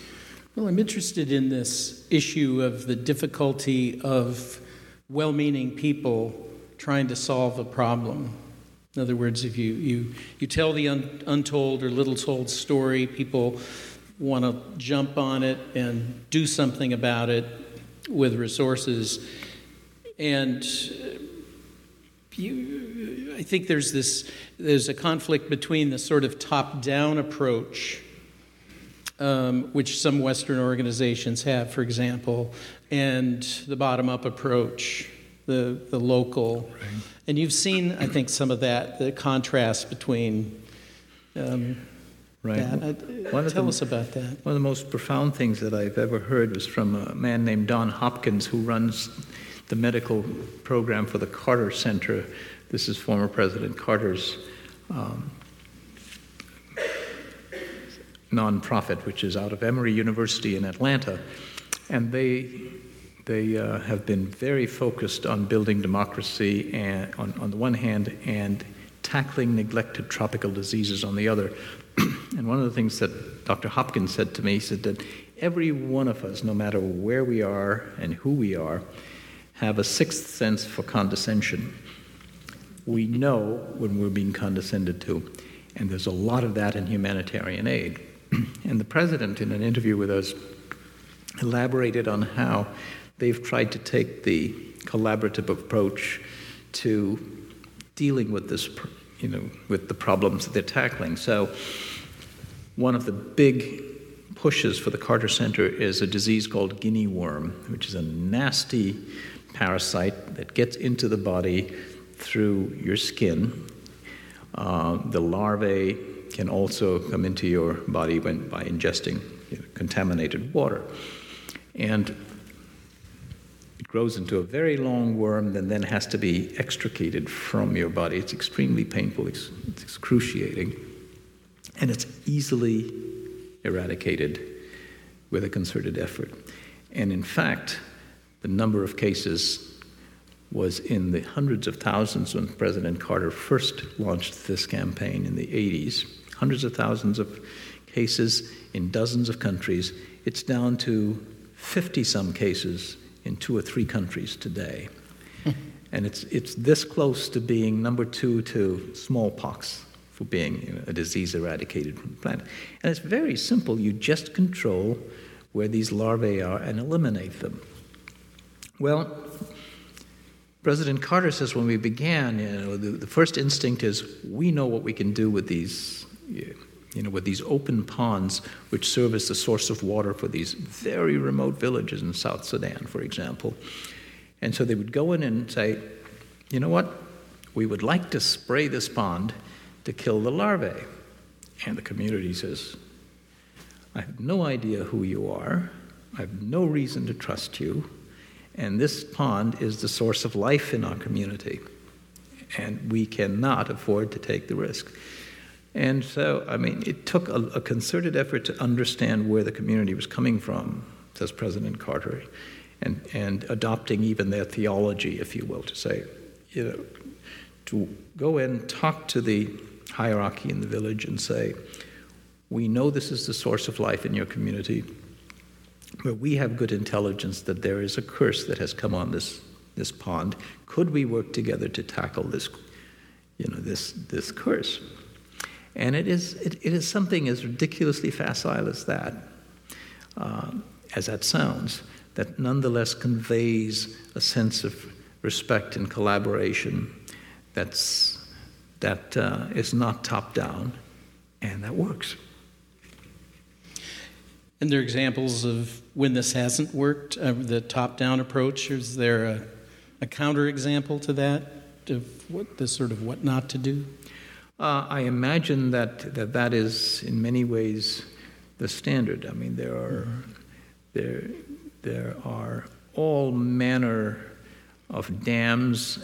Well, I'm interested in this issue of the difficulty of well meaning people trying to solve a problem. In other words, if you, you, you tell the un, untold or little told story, people want to jump on it and do something about it with resources. And you, I think there's this there's a conflict between the sort of top down approach, um, which some Western organizations have, for example, and the bottom up approach, the, the local. Right. And you've seen, I think, some of that, the contrast between. Um, right. That. Uh, tell the, us about that. One of the most profound things that I've ever heard was from a man named Don Hopkins, who runs the medical program for the Carter Center. This is former President Carter's um, nonprofit, which is out of Emory University in Atlanta. And they they uh, have been very focused on building democracy and, on, on the one hand and tackling neglected tropical diseases on the other. and one of the things that Dr. Hopkins said to me, he said that every one of us, no matter where we are and who we are, have a sixth sense for condescension. We know when we're being condescended to, and there's a lot of that in humanitarian aid. and the president, in an interview with us, elaborated on how they've tried to take the collaborative approach to dealing with this, you know, with the problems that they're tackling. So, one of the big pushes for the Carter Center is a disease called guinea worm, which is a nasty parasite that gets into the body through your skin. Uh, the larvae can also come into your body when, by ingesting you know, contaminated water. And grows into a very long worm that then has to be extricated from your body. It's extremely painful, it's, it's excruciating, and it's easily eradicated with a concerted effort. And in fact, the number of cases was in the hundreds of thousands when President Carter first launched this campaign in the 80s. Hundreds of thousands of cases in dozens of countries. It's down to 50 some cases in two or three countries today. and it's, it's this close to being number two to smallpox for being a disease eradicated from the planet. And it's very simple. You just control where these larvae are and eliminate them. Well, President Carter says when we began, you know, the, the first instinct is we know what we can do with these with these open ponds which serve as the source of water for these very remote villages in South Sudan, for example. And so they would go in and say, you know what? We would like to spray this pond to kill the larvae. And the community says, I have no idea who you are. I have no reason to trust you. And this pond is the source of life in our community. And we cannot afford to take the risk. And so, I mean, it took a, a, concerted effort to understand where the community was coming from, says President Carter, and, and adopting even their theology, if you will, to say, you know, to go in, talk to the hierarchy in the village, and say, We know this is the source of life in your community, but we have good intelligence that there is a curse that has come on this, this pond. Could we work together to tackle this, you know, this, this curse? And it is, it, it is something as ridiculously facile as that, uh, as that sounds, that nonetheless conveys a sense of respect and collaboration that's, that uh, is not top down and that works. And there are examples of when this hasn't worked, uh, the top down approach. Is there a, a counterexample to that, of what the sort of what not to do? Uh, I imagine that, that that is in many ways the standard. I mean, there are, there, there are all manner of dams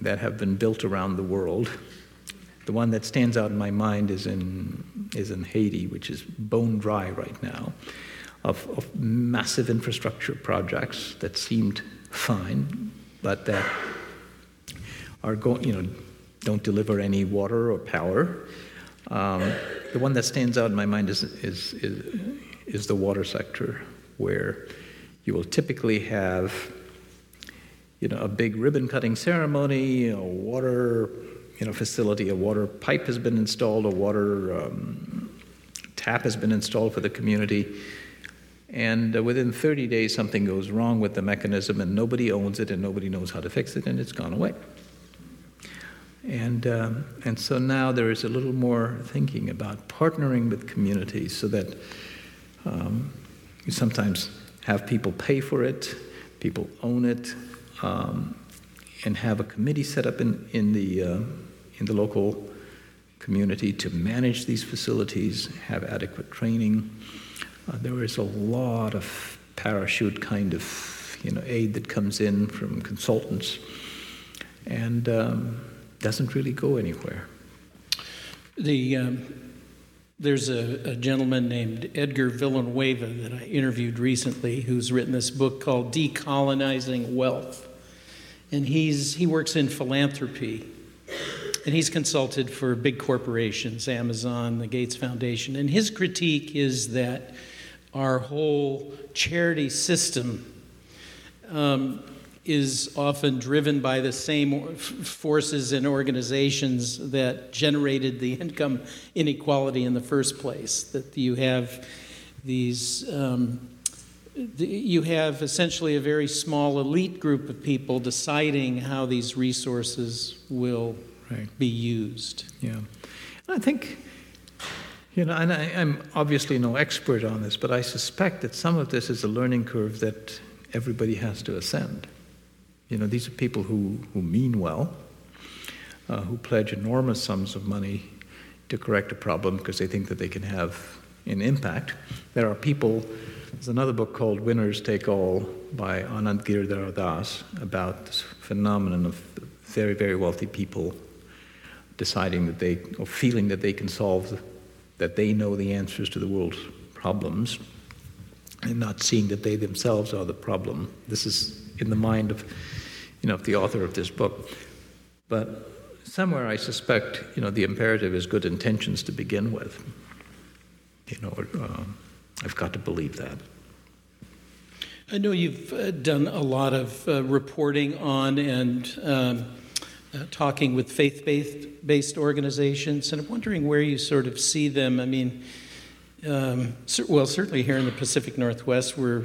that have been built around the world. The one that stands out in my mind is in, is in Haiti, which is bone dry right now, of, of massive infrastructure projects that seemed fine, but that are going, you know, don't deliver any water or power. Um, the one that stands out in my mind is, is, is, is the water sector, where you will typically have you know, a big ribbon cutting ceremony, a water you know, facility, a water pipe has been installed, a water um, tap has been installed for the community. And uh, within 30 days, something goes wrong with the mechanism, and nobody owns it, and nobody knows how to fix it, and it's gone away. And, um, and so now there is a little more thinking about partnering with communities so that um, you sometimes have people pay for it, people own it, um, and have a committee set up in, in, the, uh, in the local community to manage these facilities, have adequate training. Uh, there is a lot of parachute kind of you know, aid that comes in from consultants. And um, doesn't really go anywhere. The, um, there's a, a, gentleman named Edgar Villanueva that I interviewed recently who's written this book called Decolonizing Wealth. And he's, he works in philanthropy. And he's consulted for big corporations, Amazon, the Gates Foundation. And his critique is that our whole charity system um, is often driven by the same forces and organizations that generated the income inequality in the first place. That you have these, um, you have essentially a very small elite group of people deciding how these resources will right. be used. Yeah. I think, you know, and I, I'm obviously no expert on this, but I suspect that some of this is a learning curve that everybody has to ascend. You know, these are people who, who mean well, uh, who pledge enormous sums of money to correct a problem because they think that they can have an impact. There are people, there's another book called Winners Take All by Anand Giridharadas about this phenomenon of very, very wealthy people deciding that they, or feeling that they can solve, that they know the answers to the world's problems and not seeing that they themselves are the problem. This is in the mind of, you know, the author of this book. But somewhere I suspect, you know, the imperative is good intentions to begin with. You know, uh, I've got to believe that. I know you've uh, done a lot of uh, reporting on and um, uh, talking with faith based organizations, and I'm wondering where you sort of see them. I mean, um, well, certainly here in the Pacific Northwest, we're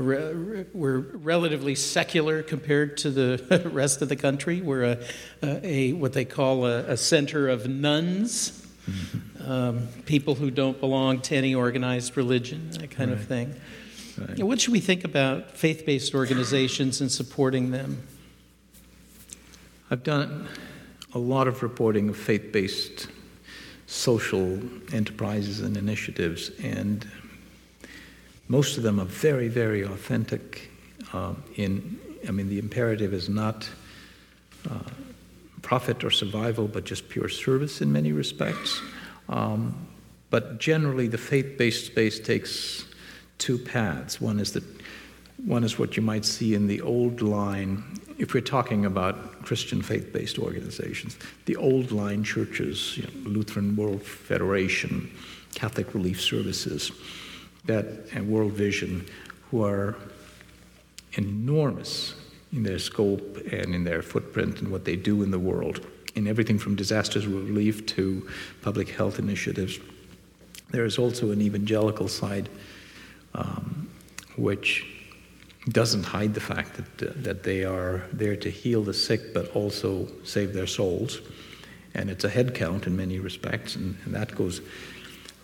we're relatively secular compared to the rest of the country. We're a, a what they call a, a center of nones, mm-hmm. um, people who don't belong to any organized religion, that kind right. of thing. Right. What should we think about faith based organizations and supporting them? I've done a lot of reporting of faith based social enterprises and initiatives, and most of them are very, very authentic. Uh, in, I mean, the imperative is not uh, profit or survival, but just pure service in many respects. Um, but generally, the faith-based space takes two paths. One is that one is what you might see in the old line if we're talking about Christian faith based organizations, the old line churches, you know, Lutheran World Federation, Catholic Relief Services, that, and World Vision, who are enormous in their scope and in their footprint and what they do in the world, in everything from disasters relief to public health initiatives. There is also an evangelical side um, which doesn't hide the fact that, uh, that they are there to heal the sick but also save their souls. And it's a head count in many respects, and, and that goes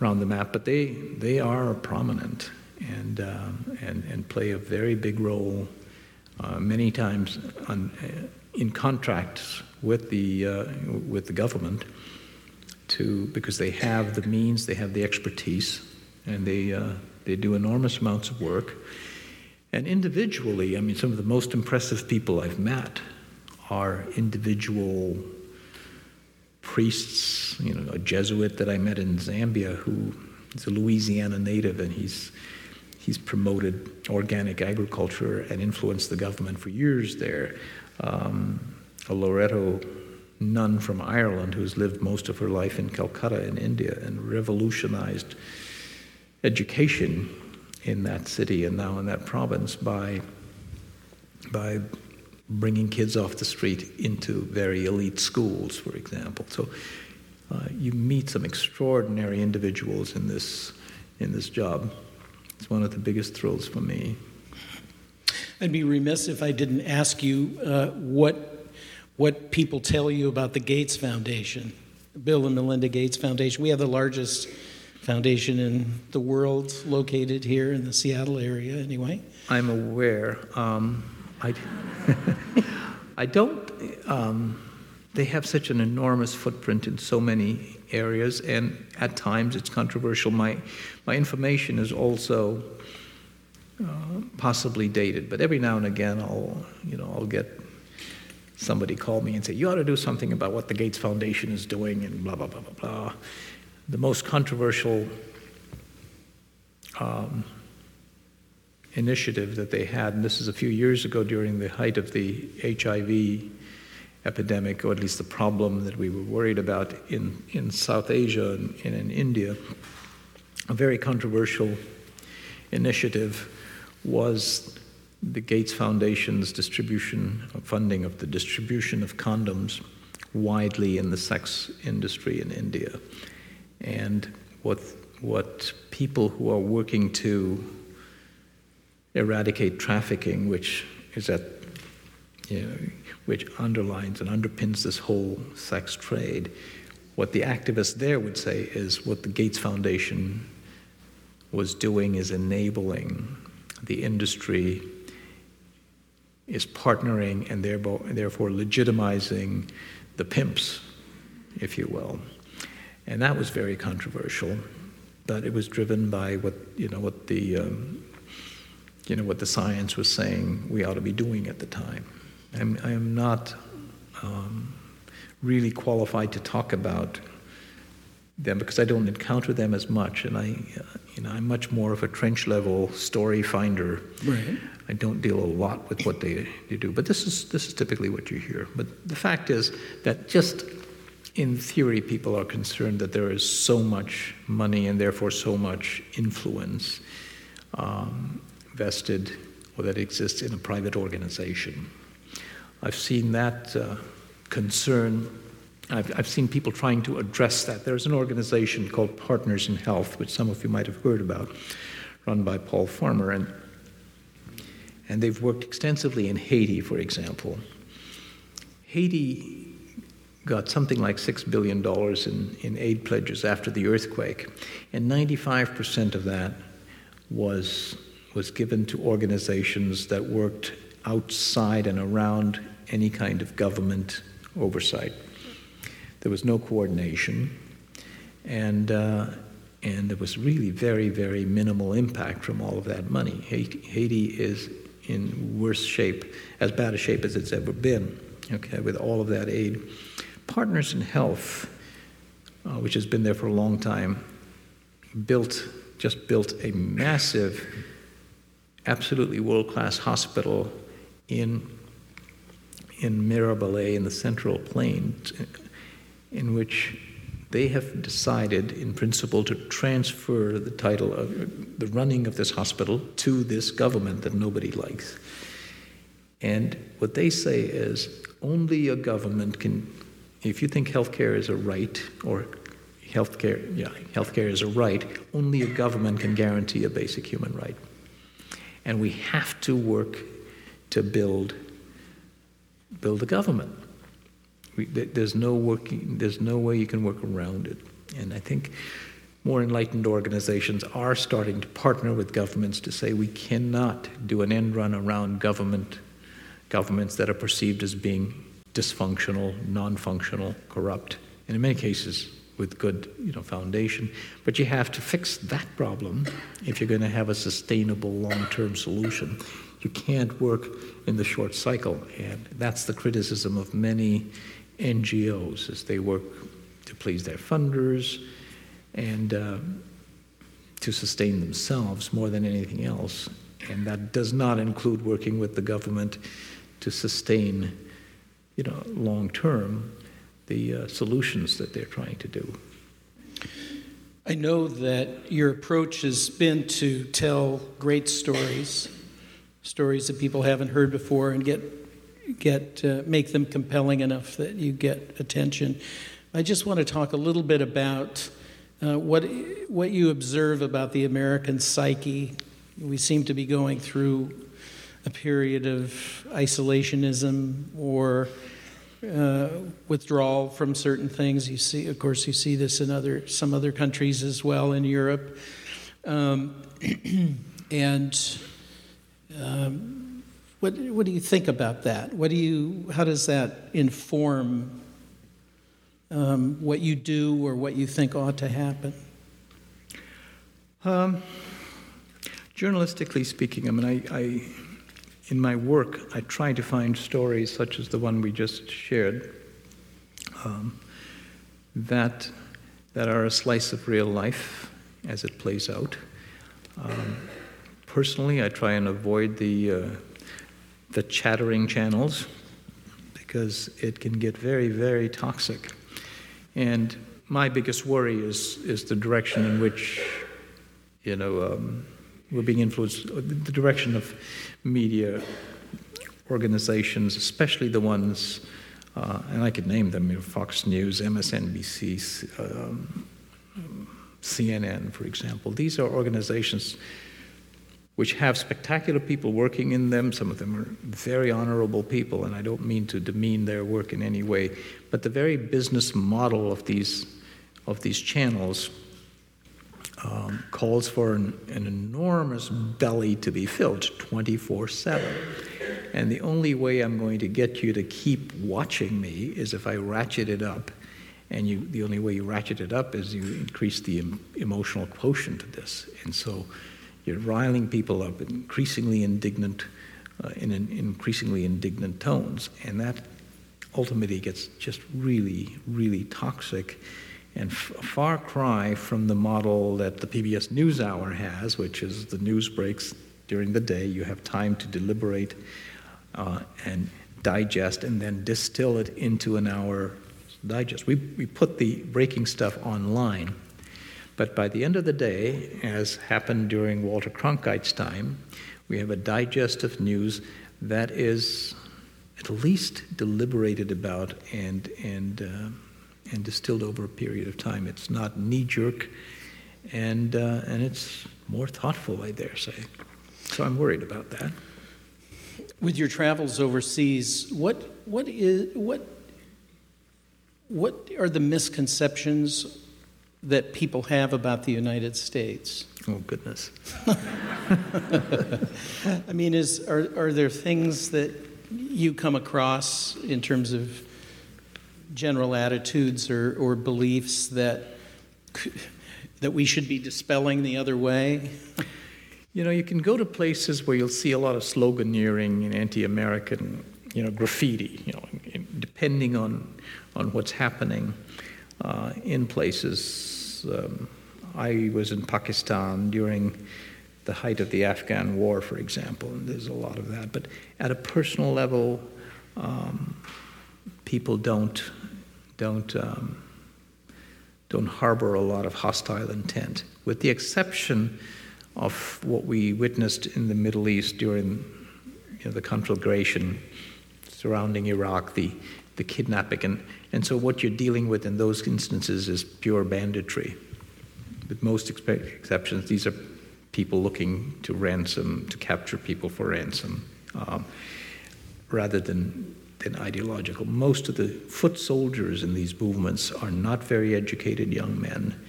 around the map. But they, they are prominent and, um, and, and play a very big role, uh, many times on, uh, in contracts with the, uh, with the government to, because they have the means, they have the expertise, and they, uh, they do enormous amounts of work. And individually, I mean, some of the most impressive people I've met are individual priests, you know, a Jesuit that I met in Zambia who is a Louisiana native and he's he's promoted organic agriculture and influenced the government for years there. Um, a Loreto nun from Ireland who's lived most of her life in Calcutta in India and revolutionized education in that city and now in that province by, by bringing kids off the street into very elite schools, for example. So uh, you meet some extraordinary individuals in this, in this job. It's one of the biggest thrills for me. I'd be remiss if I didn't ask you uh, what what people tell you about the Gates Foundation, Bill and Melinda Gates Foundation. We have the largest foundation in the world located here in the Seattle area, anyway. I'm aware. Um, I, I don't. Um, they have such an enormous footprint in so many areas, and at times it's controversial. My, my information is also uh, possibly dated, but every now and again I'll, you know, I'll get somebody call me and say, You ought to do something about what the Gates Foundation is doing, and blah, blah, blah, blah, blah. The most controversial um, initiative that they had, and this is a few years ago during the height of the HIV epidemic, or at least the problem that we were worried about in, in South Asia and, and in India, a very controversial initiative was the Gates Foundation's distribution funding of the distribution of condoms widely in the sex industry in India. And what, what people who are working to eradicate trafficking, which is at you know, which underlines and underpins this whole sex trade. What the activists there would say is what the Gates Foundation was doing is enabling the industry is partnering and therefore legitimizing the pimps, if you will. And that was very controversial, but it was driven by what, you know, what the, um, you know, what the science was saying we ought to be doing at the time. I'm, I am not um, really qualified to talk about them because I don't encounter them as much, and I, uh, you know, I'm much more of a trench level story finder. Right. I don't deal a lot with what they, they do, but this is this is typically what you hear. But the fact is that just in theory, people are concerned that there is so much money and therefore so much influence um, vested or that exists in a private organization. I've seen that uh, concern I've, I've, seen people trying to address that. There's an organization called Partners in Health, which some of you might have heard about, run by Paul Farmer, and, and they've worked extensively in Haiti, for example. Haiti got something like $6 billion in, in aid pledges after the earthquake, and 95% of that was, was given to organizations that worked outside and around any kind of government oversight. There was no coordination, and, uh, and there was really very, very minimal impact from all of that money. Haiti is in worse shape, as bad a shape as it's ever been, okay, with all of that aid. Partners in Health, uh, which has been there for a long time, built, just built a massive, absolutely world class hospital in in Mirebalais in the Central Plains, in which they have decided, in principle, to transfer the title of the running of this hospital to this government that nobody likes. And what they say is only a government can, if you think healthcare is a right, or healthcare, yeah, healthcare is a right, only a government can guarantee a basic human right. And we have to work to build build a government. We, there's no working, there's no way you can work around it. And I think more enlightened organizations are starting to partner with governments to say we cannot do an end run around government governments that are perceived as being dysfunctional, non-functional, corrupt, and in many cases with good you know, foundation. But you have to fix that problem if you're going to have a sustainable long-term solution. You can't work in the short cycle, and that's the criticism of many NGOs as they work to please their funders and uh, to sustain themselves more than anything else. And that does not include working with the government to sustain, you know, long term the uh, solutions that they're trying to do. I know that your approach has been to tell great stories, stories that people haven't heard before, and get get uh, make them compelling enough that you get attention. I just want to talk a little bit about uh, what what you observe about the American psyche. We seem to be going through a period of isolationism or uh, withdrawal from certain things. You see, of course, you see this in other some other countries as well in Europe, um, and um, what what do you think about that? What do you how does that inform um, what you do or what you think ought to happen? Um, journalistically speaking, I mean, I, I in my work, I try to find stories such as the one we just shared um, that, that are a slice of real life as it plays out. Um, personally, I try and avoid the, uh, the chattering channels because it can get very, very toxic. And my biggest worry is, is the direction in which, you know, um, we're being influenced, the direction of media organizations, especially the ones, uh, and I could name them, you know, Fox News, MSNBC, um, CNN, for example. These are organizations which have spectacular people working in them. Some of them are very honorable people, and I don't mean to demean their work in any way. But the very business model of these of these channels um, calls for an, an enormous belly to be filled 24 7. And the only way I'm going to get you to keep watching me is if I ratchet it up. And you, the only way you ratchet it up is you increase the em- emotional quotient of this. And so you're riling people up, increasingly indignant, uh, in an increasingly indignant tones. And that ultimately gets just really, really toxic and f- a far cry from the model that the PBS NewsHour has, which is the news breaks during the day. You have time to deliberate uh, and digest and then distill it into an hour digest. We, we put the breaking stuff online, but by the end of the day, as happened during Walter Cronkite's time, we have a digest of news that is at least deliberated about and, and uh, and distilled over a period of time. It's not knee jerk, and uh, and it's more thoughtful, I dare say. So I'm worried about that. With your travels overseas, what what is what what are the misconceptions that people have about the United States? Oh goodness. I mean, is are are there things that you come across in terms of general attitudes or, or beliefs that that we should be dispelling the other way? You know, you can go to places where you'll see a lot of sloganeering and anti-American, you know, graffiti. You know, depending on on what's happening uh, in places. Um, I was in Pakistan during the height of the Afghan war, for example, and there's a lot of that. But at a personal level, um, people don't don't um, don't harbor a lot of hostile intent, with the exception of what we witnessed in the Middle East during you know, the conflagration surrounding Iraq, the, the kidnapping. And, and so, what you're dealing with in those instances is pure banditry. With most exceptions, these are people looking to ransom, to capture people for ransom, um, rather than than ideological. Most of the foot soldiers in these movements are not very educated young men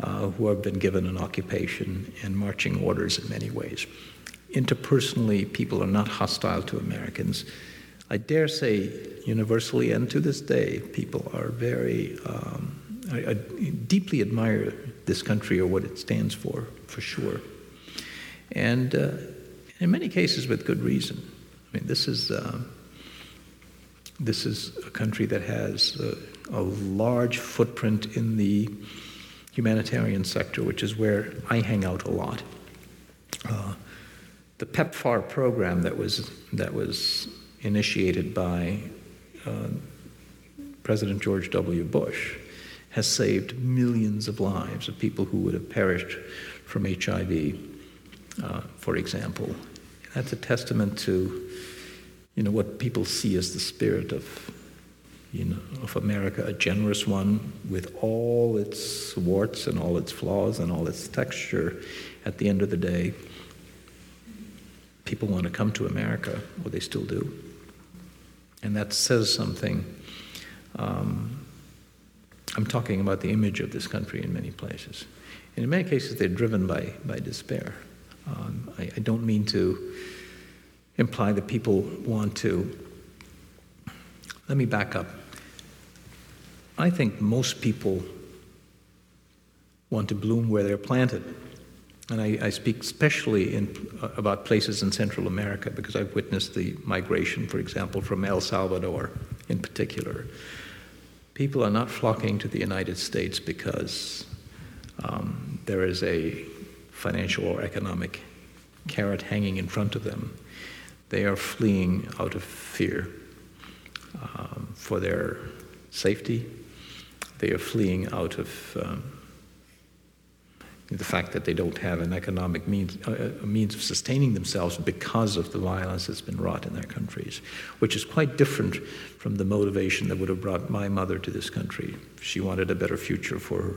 uh, who have been given an occupation and marching orders in many ways. Interpersonally, people are not hostile to Americans. I dare say, universally and to this day, people are very, um, I, I deeply admire this country or what it stands for, for sure. And uh, in many cases, with good reason. I mean, this is. Uh, this is a country that has a, a large footprint in the humanitarian sector, which is where I hang out a lot. Uh, the PEPFAR program that was that was initiated by uh, President George W. Bush has saved millions of lives of people who would have perished from HIV, uh, for example. That's a testament to you know, what people see as the spirit of, you know, of America, a generous one with all its warts and all its flaws and all its texture. At the end of the day, people want to come to America, or they still do. And that says something. Um, I'm talking about the image of this country in many places. And in many cases, they're driven by, by despair. Um, I, I don't mean to imply that people want to. Let me back up. I think most people want to bloom where they're planted. And I, I speak especially in, uh, about places in Central America because I've witnessed the migration, for example, from El Salvador in particular. People are not flocking to the United States because um, there is a financial or economic carrot hanging in front of them. They are fleeing out of fear um, for their safety. They are fleeing out of um, the fact that they don't have an economic means, uh, a means of sustaining themselves because of the violence that's been wrought in their countries, which is quite different from the motivation that would have brought my mother to this country. She wanted a better future for her,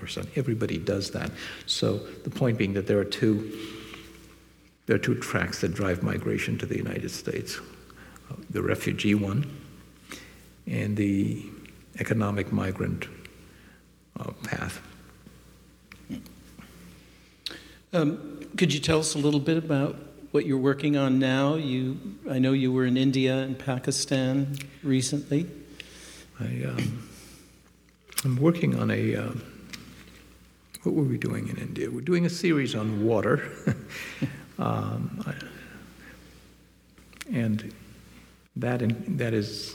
her son. Everybody does that. So the point being that there are two there are two tracks that drive migration to the United States the refugee one and the economic migrant uh, path. Um, could you tell us a little bit about what you're working on now? You, I know you were in India and Pakistan recently. I, um, I'm working on a. Uh, what were we doing in India? We're doing a series on water. Um, and that, in, that is,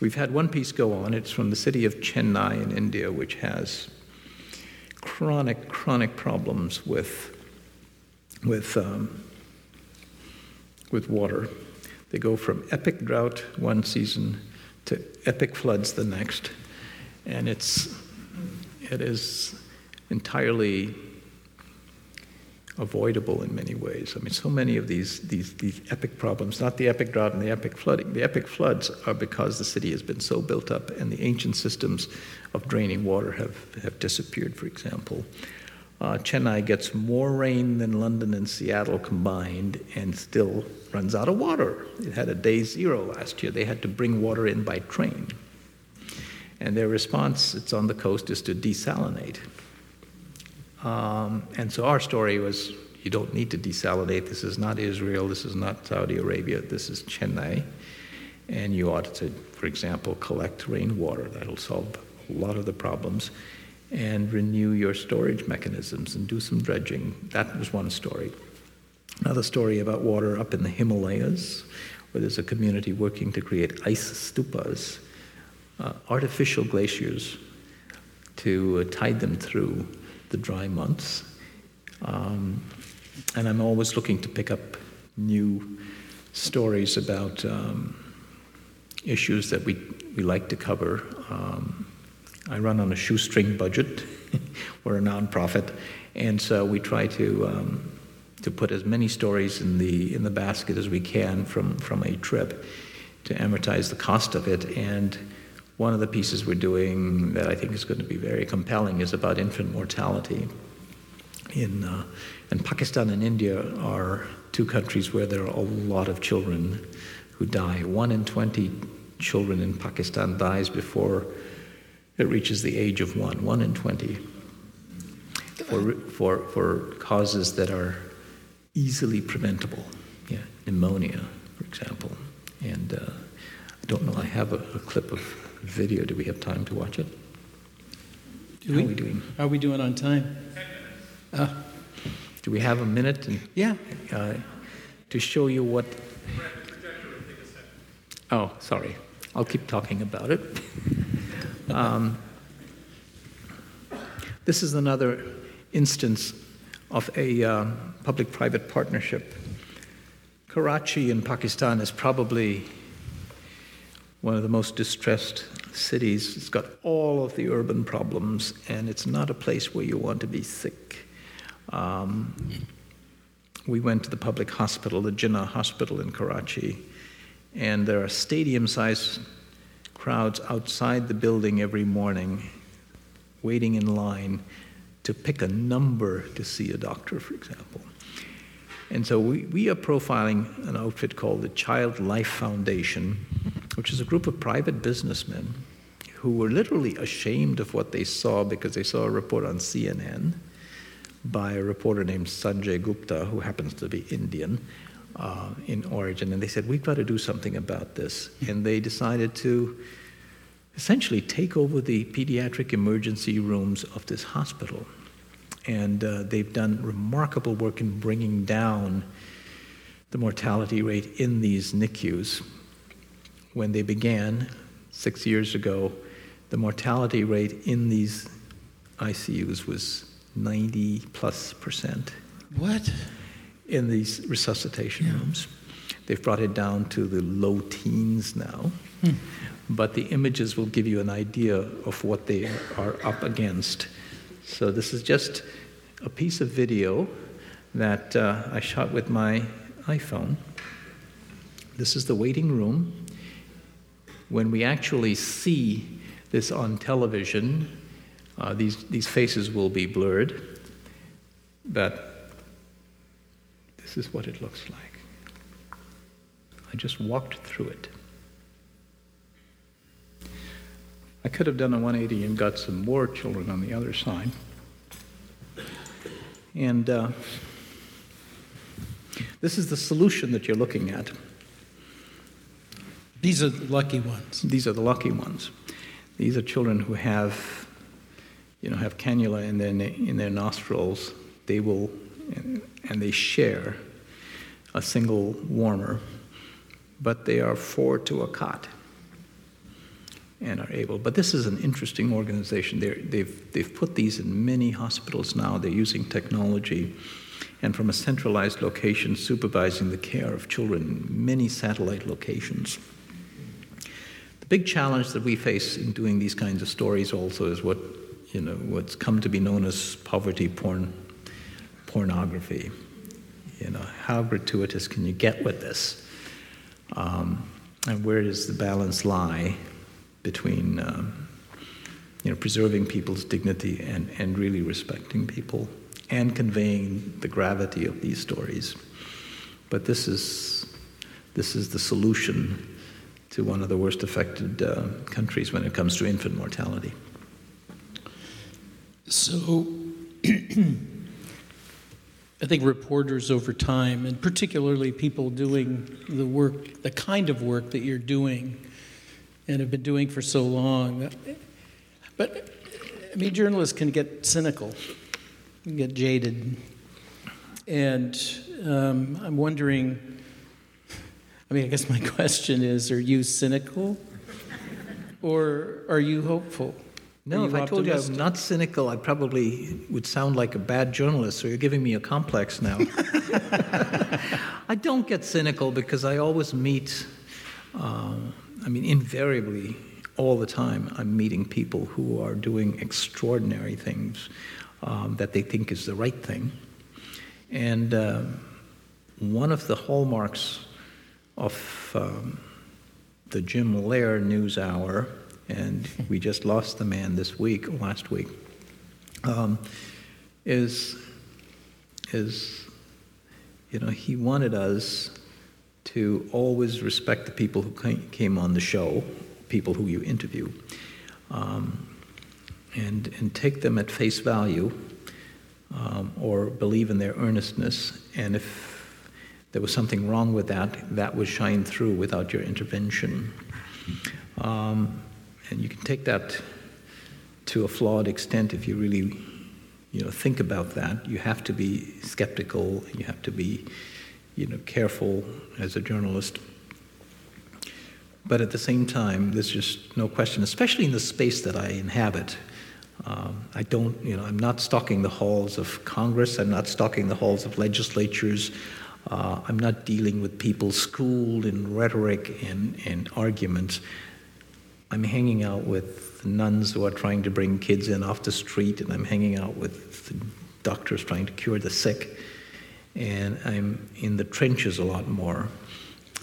we've had one piece go on. It's from the city of Chennai in India, which has chronic, chronic problems with, with, um, with water. They go from epic drought one season to epic floods the next, and it's, it is entirely avoidable in many ways. I mean, so many of these, these, these epic problems, not the epic drought and the epic flooding, the epic floods are because the city has been so built up and the ancient systems of draining water have, have disappeared, for example. Uh, Chennai gets more rain than London and Seattle combined and still runs out of water. It had a day zero last year. They had to bring water in by train. And their response, it's on the coast, is to desalinate. Um, and so our story was you don't need to desalinate. This is not Israel. This is not Saudi Arabia. This is Chennai. And you ought to, for example, collect rainwater. That'll solve a lot of the problems. And renew your storage mechanisms and do some dredging. That was one story. Another story about water up in the Himalayas, where there's a community working to create ice stupas, uh, artificial glaciers, to uh, tide them through the dry months. Um, and I'm always looking to pick up new stories about um, issues that we, we like to cover. Um, I run on a shoestring budget. We're a nonprofit, and so we try to um, to put as many stories in the in the basket as we can from from a trip to amortize the cost of it. And one of the pieces we're doing that I think is going to be very compelling is about infant mortality. In uh, and Pakistan and India are two countries where there are a lot of children who die. One in 20 children in Pakistan dies before it reaches the age of one. One in 20. For, for, for causes that are easily preventable. Yeah, pneumonia, for example. And uh, I don't know, I have a, a, clip of video. Do we have time to watch it? Do How we, are we doing? Are we doing on time? Uh, do we have a minute? And, yeah. Uh, to show you what. Oh, sorry. I'll keep talking about it. um, this is another instance of a uh, public private partnership. Karachi in Pakistan is probably one of the most distressed cities. It's got all of the urban problems, and it's not a place where you want to be sick. Um, we went to the public hospital, the Jinnah Hospital in Karachi, and there are stadium sized crowds outside the building every morning waiting in line to pick a number to see a doctor, for example. And so we, we are profiling an outfit called the Child Life Foundation, which is a group of private businessmen who were literally ashamed of what they saw because they saw a report on CNN by a reporter named Sanjay Gupta, who happens to be Indian uh, in origin. And they said, We've got to do something about this. And they decided to essentially take over the pediatric emergency rooms of this hospital. And uh, they've done remarkable work in bringing down the mortality rate in these NICUs. When they began six years ago, the mortality rate in these ICUs was 90 plus percent. What? In these resuscitation yeah. rooms. They've brought it down to the low teens now. Hmm. But the images will give you an idea of what they are up against. So, this is just a piece of video that uh, I shot with my iPhone. This is the waiting room. When we actually see this on television, uh, these, these faces will be blurred, but this is what it looks like. I just walked through it. I could have done a 180 and got some more children on the other side. And uh, this is the solution that you're looking at. These are the lucky ones. These are the lucky ones. These are children who have you know, have cannula in their, in their nostrils, they will, and they share a single warmer, but they are four to a cot and are able. But this is an interesting organization. they they've, they've put these in many hospitals now. They're using technology and from a centralized location supervising the care of children in many satellite locations. Big challenge that we face in doing these kinds of stories also is what you know, what's come to be known as poverty porn, pornography. You know, how gratuitous can you get with this? Um, and where does the balance lie between, um, you know, preserving people's dignity and, and really respecting people and conveying the gravity of these stories? But this is, this is the solution to one of the worst affected uh, countries when it comes to infant mortality. So I think reporters over time, and particularly people doing the work, the kind of work that you're doing and have been doing for so long. But I mean, journalists can get cynical, can get jaded. And um, I'm wondering I mean, I guess my question is are you cynical or are you hopeful? No, if I told you I'm not cynical, I probably would sound like a bad journalist, so you're giving me a complex now. I don't get cynical because I always meet uh, I mean, invariably, all the time, I'm meeting people who are doing extraordinary things um, that they think is the right thing. And uh, one of the hallmarks of um, the Jim Lehrer NewsHour, and we just lost the man this week, last week, um, is, is, you know, he wanted us to always respect the people who came on the show, people who you interview, um, and, and take them at face value um, or believe in their earnestness. And if there was something wrong with that, that would shine through without your intervention. Um, and you can take that to a flawed extent if you really you know, think about that. You have to be skeptical, you have to be you know, careful as a journalist. But at the same time, there's just no question, especially in the space that I inhabit, um, I don't, you know, I'm not stalking the halls of Congress. I'm not stalking the halls of legislatures. Uh, I'm not dealing with people schooled in rhetoric and, and arguments. I'm hanging out with nuns who are trying to bring kids in off the street, and I'm hanging out with doctors trying to cure the sick. And I'm in the trenches a lot more,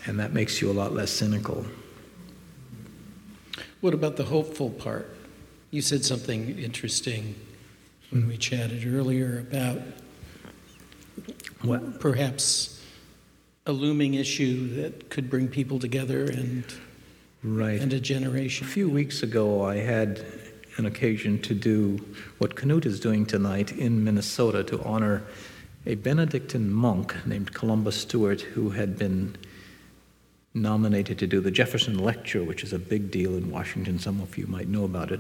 and that makes you a lot less cynical. What about the hopeful part? You said something interesting when we chatted earlier about what perhaps a looming issue that could bring people together and right and a generation. A few weeks ago, I had an occasion to do what Knute is doing tonight in Minnesota to honor a Benedictine monk named Columba Stewart who had been nominated to do the Jefferson Lecture, which is a big deal in Washington. Some of you might know about it,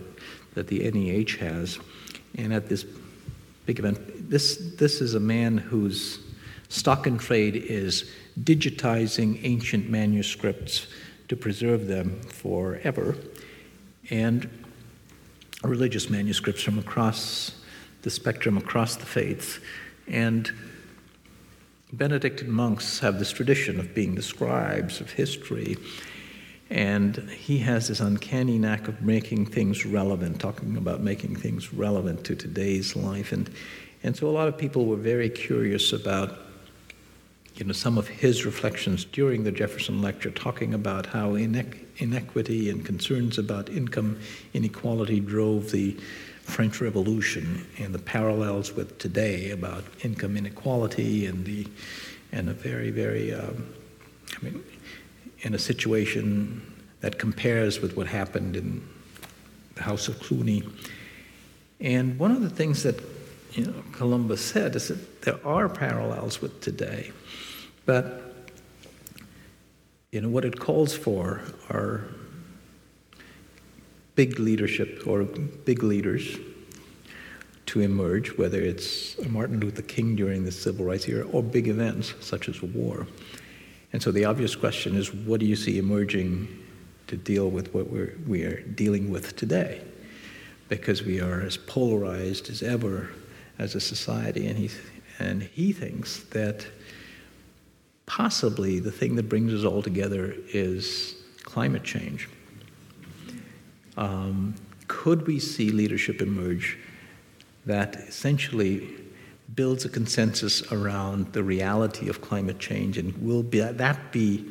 that the NEH has. And at this big event, this, this is a man whose stock and trade is digitizing ancient manuscripts to preserve them forever, and religious manuscripts from across the spectrum, across the faiths. And Benedictine monks have this tradition of being the scribes of history, and he has this uncanny knack of making things relevant, talking about making things relevant to today's life. And, and so a lot of people were very curious about you know, some of his reflections during the Jefferson lecture, talking about how inequity and concerns about income inequality drove the French Revolution and the parallels with today about income inequality and the and a very very um, I mean in a situation that compares with what happened in the House of Cluny. And one of the things that you know, Columba said is that there are parallels with today, but you know what it calls for are big leadership or big leaders to emerge, whether it's Martin Luther King during the civil rights era or big events such as a war. And so the obvious question is what do you see emerging to deal with what we're, we are dealing with today? Because we are as polarized as ever as a society, and he, and he thinks that possibly the thing that brings us all together is climate change. Um, could we see leadership emerge that essentially builds a consensus around the reality of climate change, and will be, that be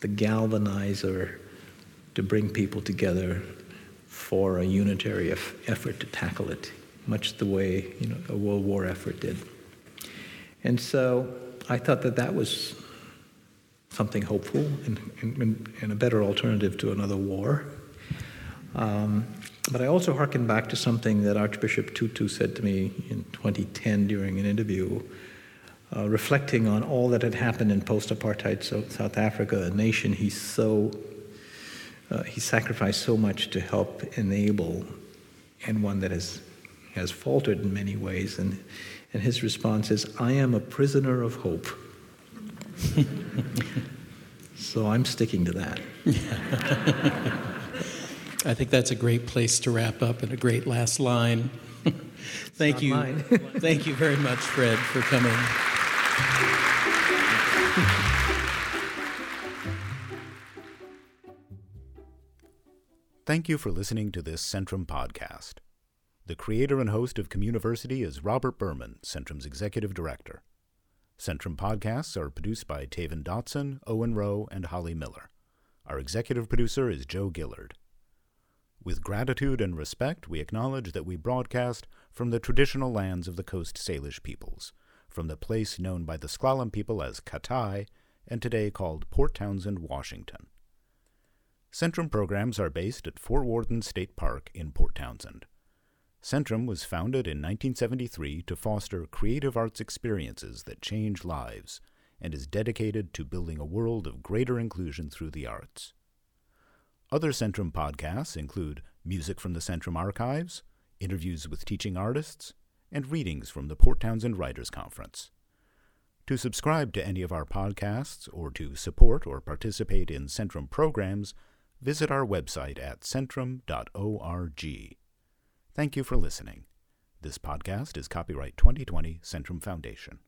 the galvanizer to bring people together for a unitary effort to tackle it, much the way you know, a World War effort did. And so I thought that that was something hopeful and, and, and a better alternative to another war. Um, but I also harken back to something that Archbishop Tutu said to me in 2010 during an interview, uh, reflecting on all that had happened in post-apartheid South Africa, a nation he so uh, he sacrificed so much to help enable, and one that has has faltered in many ways. And and his response is, "I am a prisoner of hope." so I'm sticking to that. I think that's a great place to wrap up and a great last line. Thank you. Thank you very much, Fred, for coming. Thank you for listening to this Centrum podcast. The creator and host of Communiversity is Robert Birman, Centrum's executive director. Centrum podcasts are produced by Taven Dotson, Owen Rowe, and Holly Miller. Our executive producer is Joe Gillard. With gratitude and respect, we acknowledge that we broadcast from the traditional lands of the Coast Salish peoples, from the place known by the S'Klallam people as Katai, and today called Port Townsend, Washington. Centrum programs are based at Fort Worden State Park in Port Townsend. Centrum was founded in 1973 to foster creative arts experiences that change lives and is dedicated to building a world of greater inclusion through the arts. Other Centrum podcasts include music from the Centrum archives, interviews with teaching artists, and readings from the Port Townsend Writers Conference. To subscribe to any of our podcasts or to support or participate in Centrum programs, visit our website at centrum.org. Thank you for listening. This podcast is copyright 2020 Centrum Foundation.